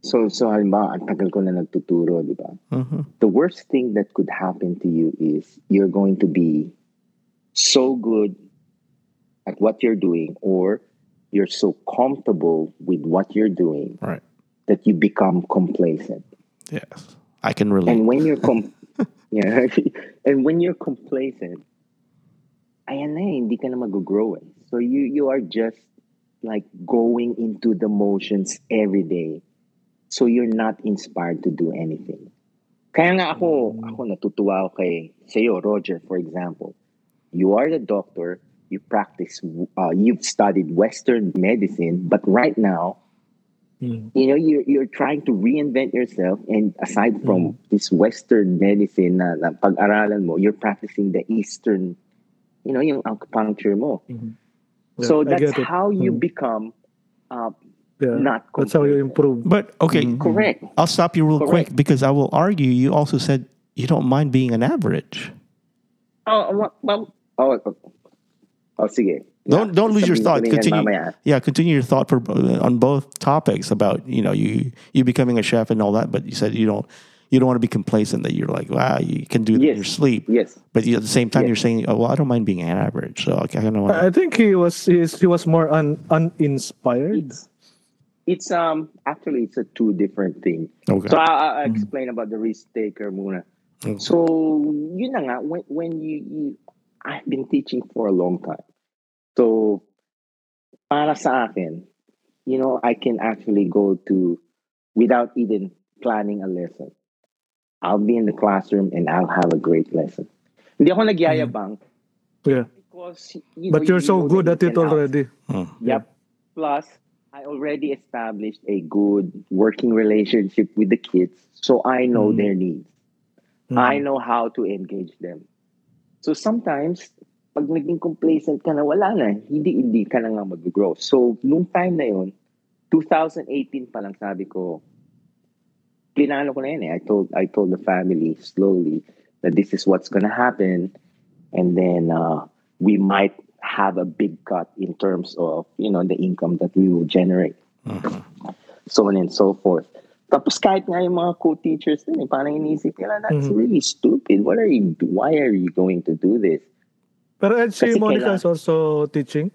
So so halimbawa, ang tagal ko na nagtuturo, di ba? hmm The worst thing that could happen to you is you're going to be so good at what you're doing or you're so comfortable with what you're doing Right. that you become complacent. Yes, I can relate. And when you're com- yeah, and when you're complacent, ayan na eh, hindi ka na mag-grow eh. So you you are just like going into the motions every day. So you're not inspired to do anything. Kaya nga ako, ako natutuwa ako kay sa'yo, Roger, for example. You are the doctor, you practice, uh, you've studied Western medicine, but right now, Hmm. you know you're you're trying to reinvent yourself and aside from this western medicine na, na pag-aralan mo you're practicing the eastern you know yung acupuncture mo Mhm. So Yeah, I that's how you Mm. become uh, Yeah. not That's how you improve. But okay, correct I'll stop you real quick because I will argue. You also said you don't mind being an average. oh, well, well, oh, oh, oh sige Don't don't lose your thought. Continue. Yeah, continue your thought for on both topics about you know you you becoming a chef and all that. But you said you don't you don't want to be complacent that you're like wow you can do it in Yes. your sleep. yes But you, at the same time, Yes. you're saying, oh, well, I don't mind being an average. So I kind of want. I think he was he, was more un, uninspired. it's it's um actually it's a two different thing Okay. So I, I explain about the risk taker muna. Okay. So you know when when you, you I've been teaching for a long time. So para sa akin, you know, I can actually go to without even planning a lesson. I'll be in the classroom and I'll have a great lesson. Hindi ako nagyayabang Yeah. because you But know, you're you so good at it already. Mm. Yep. Plus, I already established a good working relationship with the kids, so I know Mhm. their needs. Mhm. I know how to engage them. So sometimes, pag naging complacent ka na, wala na. Hindi, hindi ka na nga mag-grow. So, nung time na yun, 2018 pa lang sabi ko, plinano ko na yun eh. I told, I told the family slowly that this is what's gonna happen. And then, uh, we might have a big cut in terms of, you know, the income that we will generate. Mhm. So on and so forth. Tapos kahit nga yung mga co-teachers din, eh, parang inisip nila, that's Mhm. really stupid. What are you, why are you going to do this? Pero Ed, si Kasi Monica kailangan- is also teaching.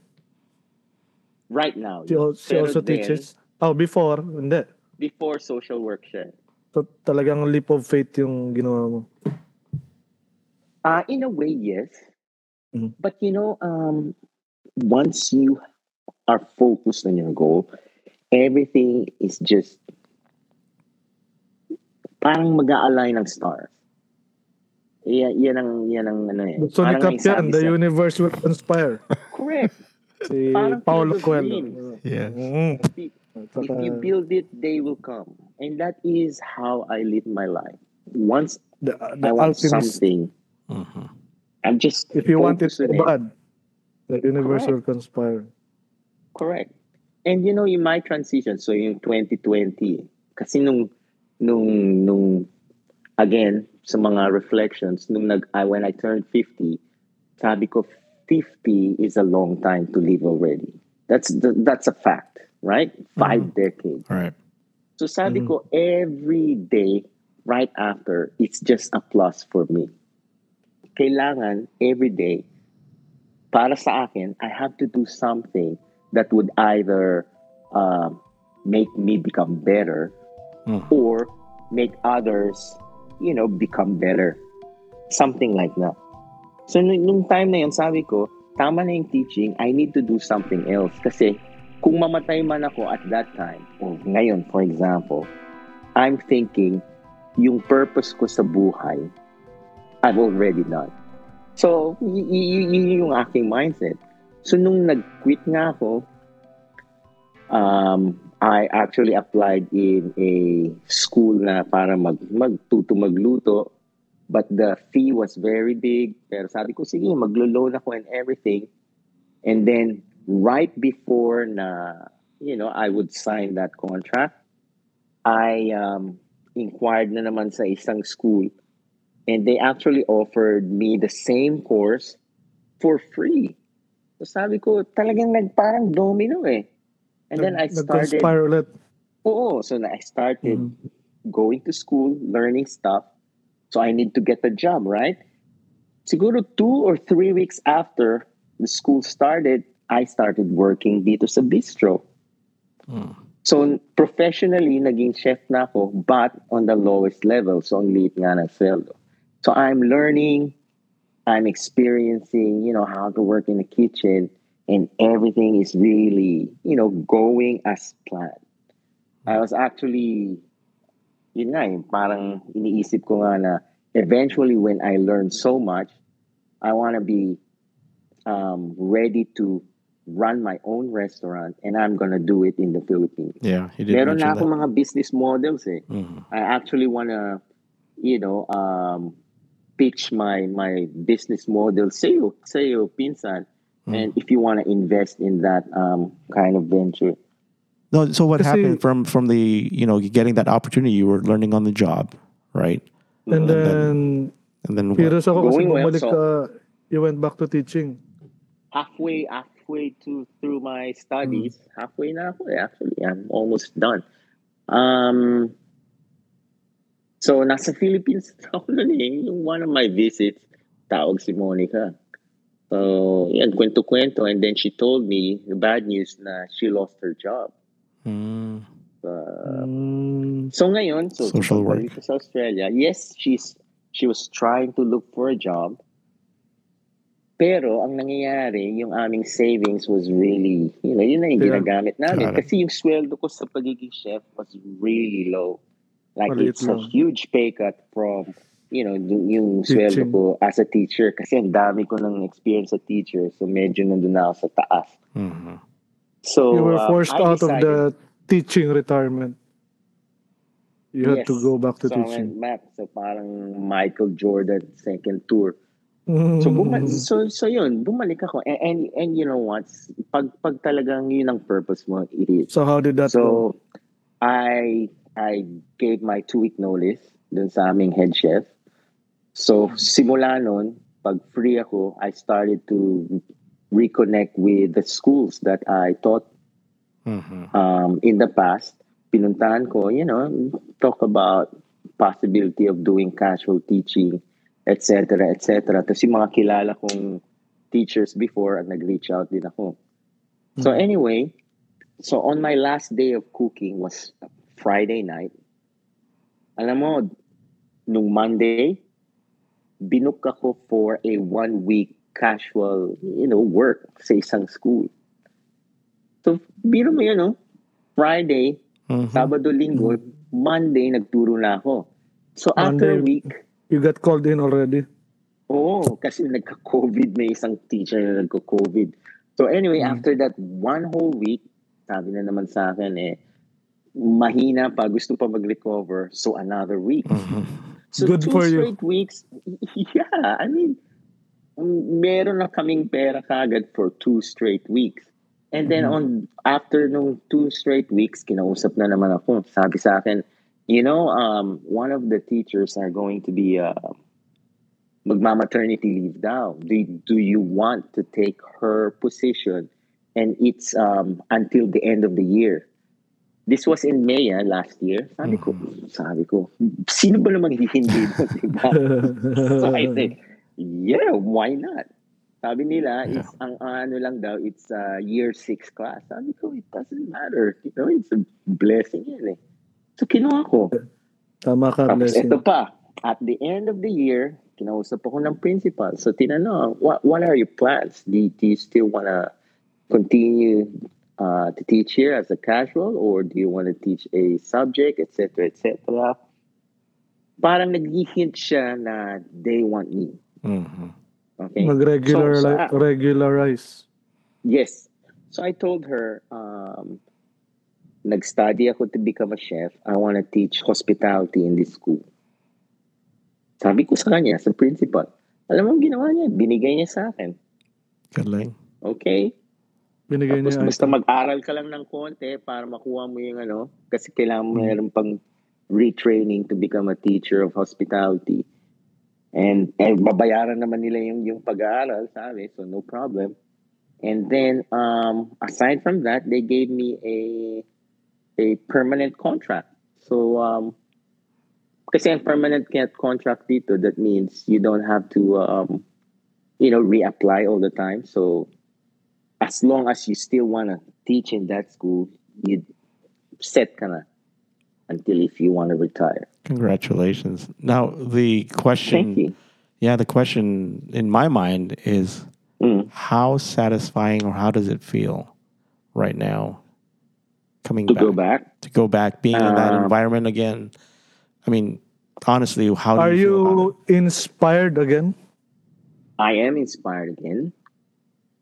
Right now. She, al- she Pero also then, teaches. Oh, before, hindi. Before social work siya. So, talagang leap of faith yung ginawa mo. Uh, in a way, yes. Mhm. But you know, um, once you are focused on your goal, everything is just parang mag-a-align ng stars. Yan, yan ang, yan ang ano eh. Gusto ni Cap yan, the universe will conspire. Correct. Si of Coelho. Dreams. Yeah. Mm. If Saka- you build it, they will come. And that is how I live my life. Once the, I the want alchemist. something, Mhm. I'm just If you want it focused so bad, the universe Correct. will conspire. Correct. And you know, in my transition, so in 2020, kasi nung, nung, nung, again, sa mga reflections, nung nag, I, when I turned 50, sabi ko, 50 is a long time to live already. That's the, that's a fact, right? 5 decades. All right. So sabi Mhm. ko, every day, right after, it's just a plus for me. Kailangan, every day, para sa akin, I have to do something that would either um, make me become better Mhm. or make others, you know, become better. Something like that. So, nung, nung time na yun, sabi ko, tama na yung teaching, I need to do something else. Kasi, kung mamatay man ako at that time, o ngayon, for example, I'm thinking, yung purpose ko sa buhay, I've already done. So, y- y- y- yung aking mindset. So, nung nag-quit nga ako, um, I actually applied in a school na para mag magtuto magluto but the fee was very big pero sabi ko sige maglo-loan ako and everything and then right before na you know I would sign that contract I um, inquired na naman sa isang school and they actually offered me the same course for free so sabi ko talagang nagparang domino eh and then I started Nag-conspire. Oo. So I started Mhm. going to school, learning stuff. So I need to get a job, right? Siguro two or three weeks after the school started, I started working dito sa bistro. Mm. So professionally, naging chef na ako, but on the lowest level. So ang liit nga ng sweldo. So I'm learning, I'm experiencing, you know, how to work in the kitchen, and everything is really, you know, going as planned. I was actually, yun nga, yung parang iniisip ko nga na eventually when I learn so much, I want to be um, ready to run my own restaurant and I'm gonna do it in the Philippines. Yeah, you did Meron mention na ako that. mga business models eh. Mhm. I actually wanna, you know, um, pitch my my business model sa'yo, sa'yo, pinsan. Mm. And if you wanna invest in that um, kind of venture. No, so what happened from from the you know getting that opportunity? You were learning on the job, right? And then, And then what? curious ako kasi Going well, so- ka, you went back to teaching. halfway halfway to through my studies. Mm. halfway na ako eh, actually i'm almost done. Um so nasa Philippines ako nun eh. Yung one of my visits tawag si Monica. So yan kwento-kwento. And then she told me the bad news na she lost her job. Mm. Uh, Mm, so ngayon so Social work. sa Australia yes she's she was trying to look for a job pero ang nangyayari, yung aming savings was really, you know, yun na yung ginagamit namin. Got. Kasi yung sweldo ko sa pagiging chef was really low. Like Maliit it's a lang. huge pay cut from, you know, yung, yung sweldo Teaching. ko as a teacher. Kasi ang dami ko ng experience sa teacher. So medyo nandun na ako sa taas. Mhm. So you were um, forced I out of decided- the teaching retirement. You had to Yes. go back to so I teaching. went back. So parang Michael Jordan second tour. So Mm. bumalik, so so yun, bumalik ako. And, and and you know what? Pag pag talagang yun ang purpose mo, it is. So how did that go? So I I gave my two week notice dun sa aming head chef. So simula nun, pag free ako, I started to reconnect with the schools that I taught Mhm. um, in the past. Pinuntahan ko, you know, talk about possibility of doing casual teaching, etc., etc. Tapos yung mga kilala kong teachers before, at nag-reach out din ako. So Mhm. anyway, so on my last day of cooking was Friday night. Alam mo, nung Monday, binook ako for a one-week casual, you know, work sa isang school. So, biro mo yun, no? Friday, Mhm. Sabado, Linggo, Monday, nagturo na ako. So, after a Monday. week, You got called in already. Oo, kasi nagka-COVID, may isang teacher na nagka-COVID. So anyway, Mm. after that one whole week, sabi na naman sa akin eh, mahina pa, gusto pa mag-recover, so another week. Mhm. So Good two for you. straight weeks, yeah, I mean, meron na kaming pera kagad for two straight weeks. And then Mhm. on after nung two straight weeks, kinausap na naman ako. Sabi sa akin, you know, um, one of the teachers are going to be uh, magma-maternity leave daw. Do, do you want to take her position? And it's um, until the end of the year. This was in May ah, last year. Sabi ko, sabi ko, sino ba naman hindi diba? so I said, yeah, why not? Sabi nila, Yeah. it's ang ano lang daw, it's a year six class. Sabi ko, it doesn't matter. You know, it's a blessing yan eh. So kinuha ko. Tama ka, Tapos blessing. ito pa, at the end of the year, kinausap ako ng principal. So tinanong, what, what are your plans? Do, do you still want to continue uh, to teach here as a casual or do you want to teach a subject, etc., etc.? Parang nag-hint siya na they want me. Mhm. Okay? Mag-regular, So- so, uh, regularize. Yes. So I told her, um, nag-study ako to become a chef. I want to teach hospitality in this school. Sabi ko sa kanya, sa principal, alam mo ang ginawa niya, binigay niya sa akin. Galing. Okay? Binigay Tapos niya. basta mag-aral ka lang ng konti para makuha mo yung ano, kasi kailangan mo meron pang retraining to become a teacher of hospitality. And eh, babayaran naman nila yung, yung pag-aaral, sabi, so no problem. And then, um, aside from that, they gave me a a permanent contract. So, um, kasi ang permanent contract dito, that means you don't have to, um, you know, reapply all the time. So, as long as you still want to teach in that school, you set ka na until if you want to retire. Congratulations. Now the question Thank you. Yeah, the question in my mind is Mm. how satisfying or how does it feel right now coming To back, go back, to go back being in that Um, environment again? I mean, honestly, how do Are you, feel about you inspired again? I am inspired again.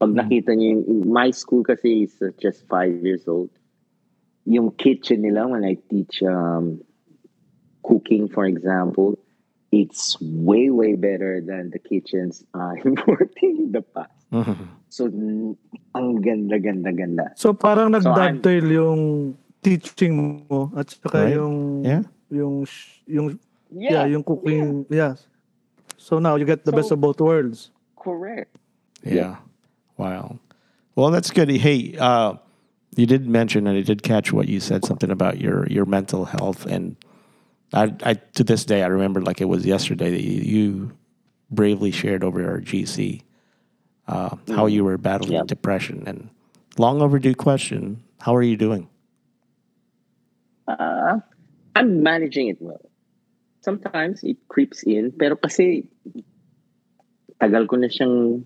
Pag nakita niyo yung, my school kasi is uh, just five years old. Yung kitchen nila, when I teach um, cooking, for example, it's way, way better than the kitchens I'm working in the past. it? Mhm. So, ang ganda, ganda, ganda. So parang So, yung teaching mo at saka Right. yung Yeah. yung yung yeah, yung cooking yeah. So now you get the So- best of both worlds. Correct. Yeah. Wow. Well, that's good. Hey, uh, you did mention, and I did catch what you said something about your your mental health, and I, I to this day I remember like it was yesterday that you, you bravely shared over our GC uh, how you were battling Yeah. depression and long overdue question. How are you doing? Uh, I'm managing it well. Sometimes it creeps in, pero kasi tagal ko na siyang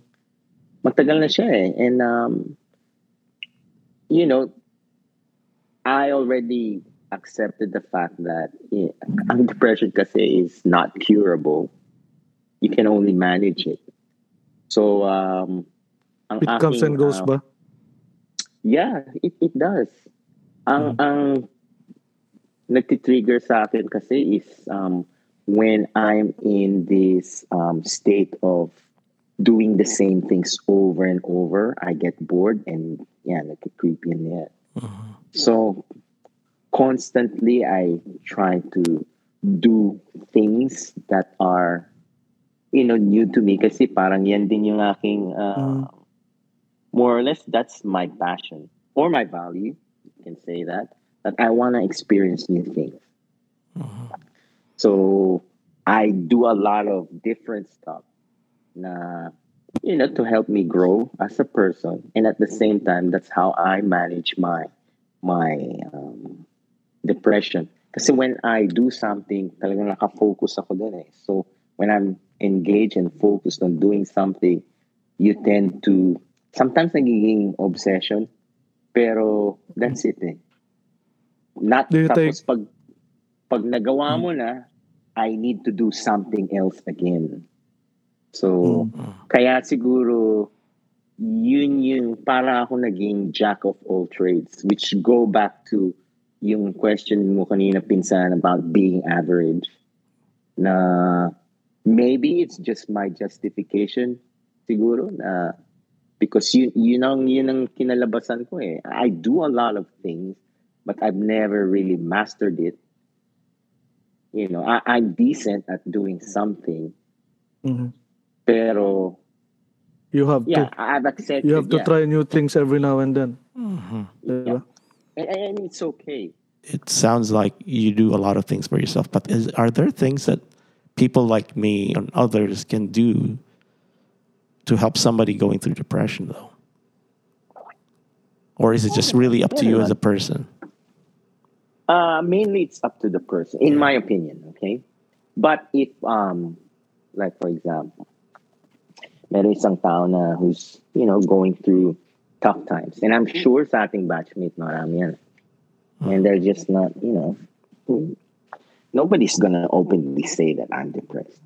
matagal na siya eh. And um, you know, I already accepted the fact that ang depression kasi is not curable. You can only manage it. So um, ang It comes and goes uh, ba? Yeah, it, it does. Ang ang nagti-trigger sa akin kasi is um, when I'm in this um, state of doing the same things over and over, I get bored and yeah, nagki-creepy in there. So constantly I try to do things that are you know new to me. Kasi parang yan din yung aking uh, Mm. more or less that's my passion. Or my value you can say that that i want to experience new things. So i do a lot of different stuff na you know to help me grow as a person. And at the same time that's how i manage my my um, depression. Kasi when i do something talagang nakafocus ako dun eh. So when i'm engaged and focused on doing something you tend to sometimes nagiging obsession pero that's it eh. Not Do you tapos pag pag nagawa mo na I need to do something else again. So kaya siguro yun yung para ako naging jack of all trades which go back to yung question mo kanina pinsan about being average na maybe it's just my justification siguro na because yun, yun ang yun ang kinalabasan ko eh I do a lot of things but I've never really mastered it you know I, I'm decent at doing something Mhm. pero You have yeah to I've accepted you have to yeah. try new things every now and then. Mhm. Diba? And, and it's okay It sounds like you do a lot of things for yourself, but is, are there things that people like me and others can do to help somebody going through depression, though? Or is it just really up to you as a person? Uh, mainly it's up to the person, in my opinion. Okay, but if um, like for example, meron isang tao na who's, you know, going through tough times. And I'm sure sa ating batchmate marami yan. And they're just not, you know, nobody's gonna openly say that I'm depressed.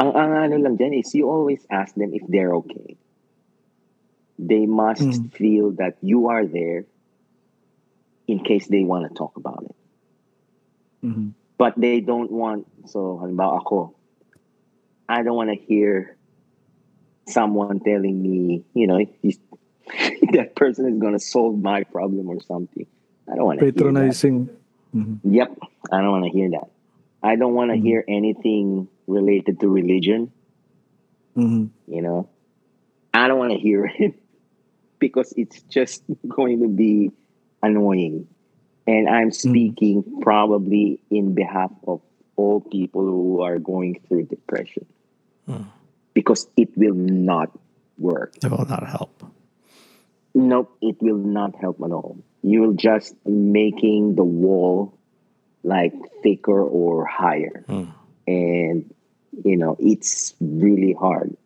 Ang, ang ano lang dyan is you always ask them if they're okay. They must Mm. feel that you are there in case they want to talk about it. Mhm. But they don't want, so halimbawa ako, I don't want to hear someone telling me, you know, he's, that person is going to solve my problem or something. I don't want to hear that. Patronizing. Mhm. Yep, I don't want to hear that. I don't want to Mhm. hear anything related to religion, Mhm. you know. I don't want to hear it because it's just going to be annoying. And I'm speaking probably in behalf of all people who are going through depression Hmm. Because it will not work. It will not help. Nope, it will not help at all. You'll just making the wall like thicker or higher. Hmm. And you know, it's really hard.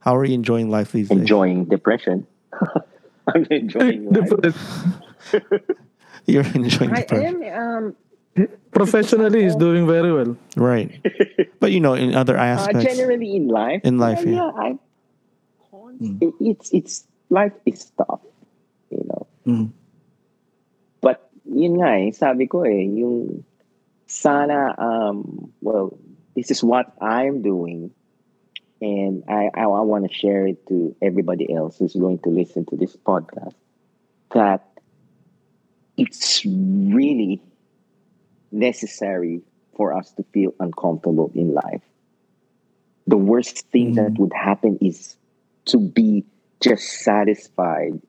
How are you enjoying life these days? Enjoying depression. I'm enjoying life. You're enjoying I depression. am um Professionally, he's doing very well. Right. But you know, in other uh, aspects, generally in life. In life, yeah. yeah. I, it, it's it's life is tough, you know. Mhm. But yun nga eh, sabi ko eh, yung sana, um, well, this is what I'm doing. And I, I, I want to share it to everybody else who's going to listen to this podcast. That it's really necessary for us to feel uncomfortable in life. The worst thing that mm. would happen is to be just satisfied.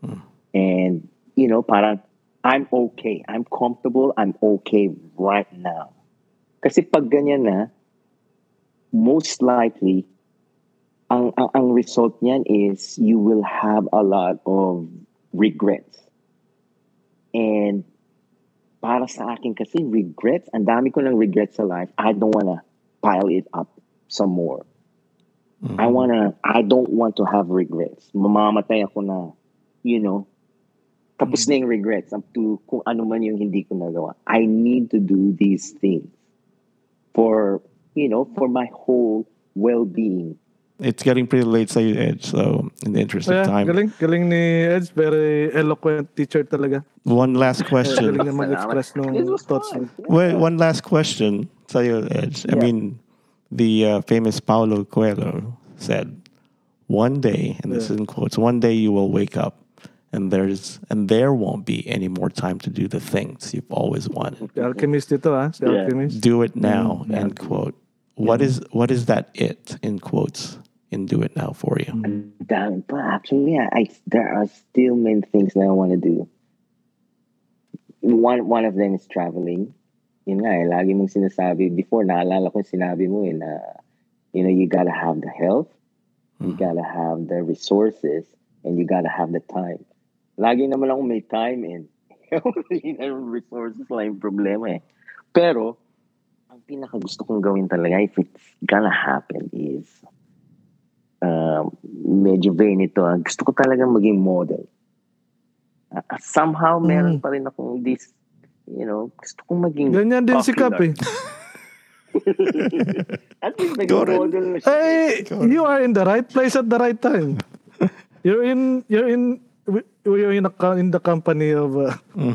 Hmm. And you know parang I'm okay. I'm comfortable. I'm okay right now. Kasi pag ganyan na most likely ang ang, ang result niyan is you will have a lot of regrets. And para sa akin kasi regrets ang dami ko ng regrets sa life I don't wanna pile it up some more I wanna, I don't want to have regrets. Mamamatay ako na, you know, tapos na yung regrets up to kung ano man yung hindi ko nagawa. I need to do these things for, you know, for my whole well-being. It's getting pretty late sa Edge. So, in the interest Yeah, of time, galing. Galing ni Eds. Very eloquent teacher talaga. one last question. Galing na mag-express ng This was thoughts. fun. Wait, one last question sa you, Edge. I Yeah. mean, the uh, famous Paulo Coelho said, "One day, and this is in quotes, one day you will wake up." And there's and there won't be any more time to do the things you've always wanted. Si Alchemist ito ah. Si Yeah. Alchemist. Do it now. End quote. What is what is that it in quotes in do it now for you? Pa. Actually, I, I, there are still many things that I want to do. One, one of them is traveling. Yun nga eh, lagi mong sinasabi, before naalala ko sinabi mo eh, na, you know, you gotta have the health, you gotta have the resources, and you gotta have the time. Lagi naman ako may time and resources lang yung problema eh. Pero, ang pinaka gusto kong gawin talaga, if it's gonna happen is, um, medyo vain ito. ah. Gusto ko talaga maging model. Ah, somehow, meron pa rin akong this, you know, gusto kong maging Ganyan din si Cap eh. At least naging model na siya. Hey, you are in the right place at the right time. You're in, you're in, you're in, a, in the company of, uh,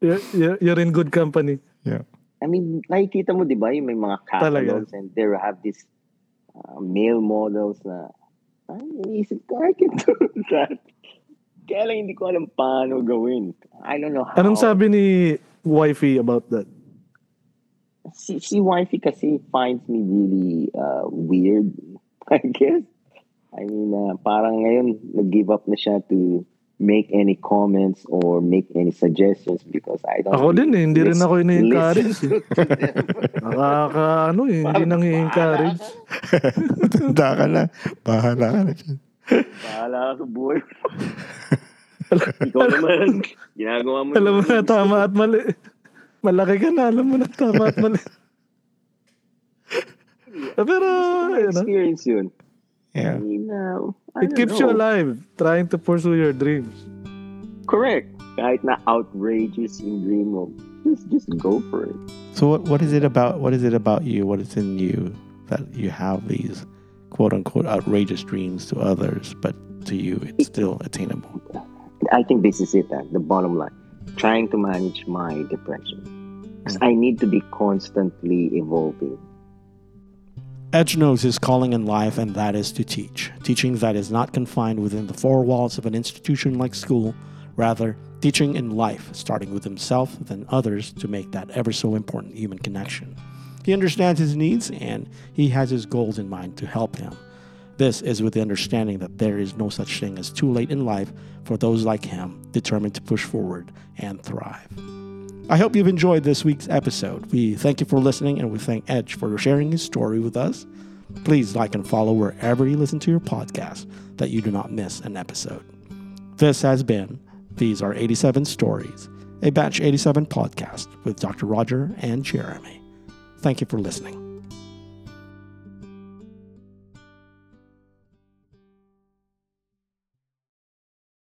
you're, you're, you're in good company. Yeah. I mean, nakikita mo, di ba, yung may mga catalogs and they have this uh, male models na, ay, iniisip ko, I can do that. Kaya lang hindi ko alam paano gawin. I don't know how. Anong sabi ni wifey about that? si, si wifey kasi finds me really uh, weird, I guess. I mean, uh, parang ngayon, nag-give up na siya to make any comments or make any suggestions because I don't Ako din eh, hindi rin ako ini-encourage eh. Nakaka, ano eh, hindi nang i-encourage. Tanda ka na. Bahala ka na dyan. Bahala ka sa buhay mo. Ikaw naman, ginagawa mo. Alam mo na tama at mali. Malaki ka na, alam mo na tama at mali. Pero, you know, Experience yun. Yeah. I mean, uh, I it don't keeps you alive trying to pursue your dreams. Correct. Kahit na outrageous yung dream mo, just, just go for it. So what what is it about what is it about you? What is in you that you have these quote unquote outrageous dreams to others, but to you it's still attainable? I think this is it, uh, the bottom line. Trying to manage my depression. Because I need to be constantly evolving. Edge knows his calling in life, and that is to teach. Teaching that is not confined within the four walls of an institution like school, rather, teaching in life, starting with himself, then others, to make that ever so important human connection. He understands his needs, and he has his goals in mind to help him. This is with the understanding that there is no such thing as too late in life for those like him determined to push forward and thrive. I hope you've enjoyed this week's episode. We thank you for listening and we thank Edge for sharing his story with us. Please like and follow wherever you listen to your podcast that you do not miss an episode. This has been These Are 87 Stories, a Batch 87 podcast with Dr. Roger and Jeremy. Thank you for listening.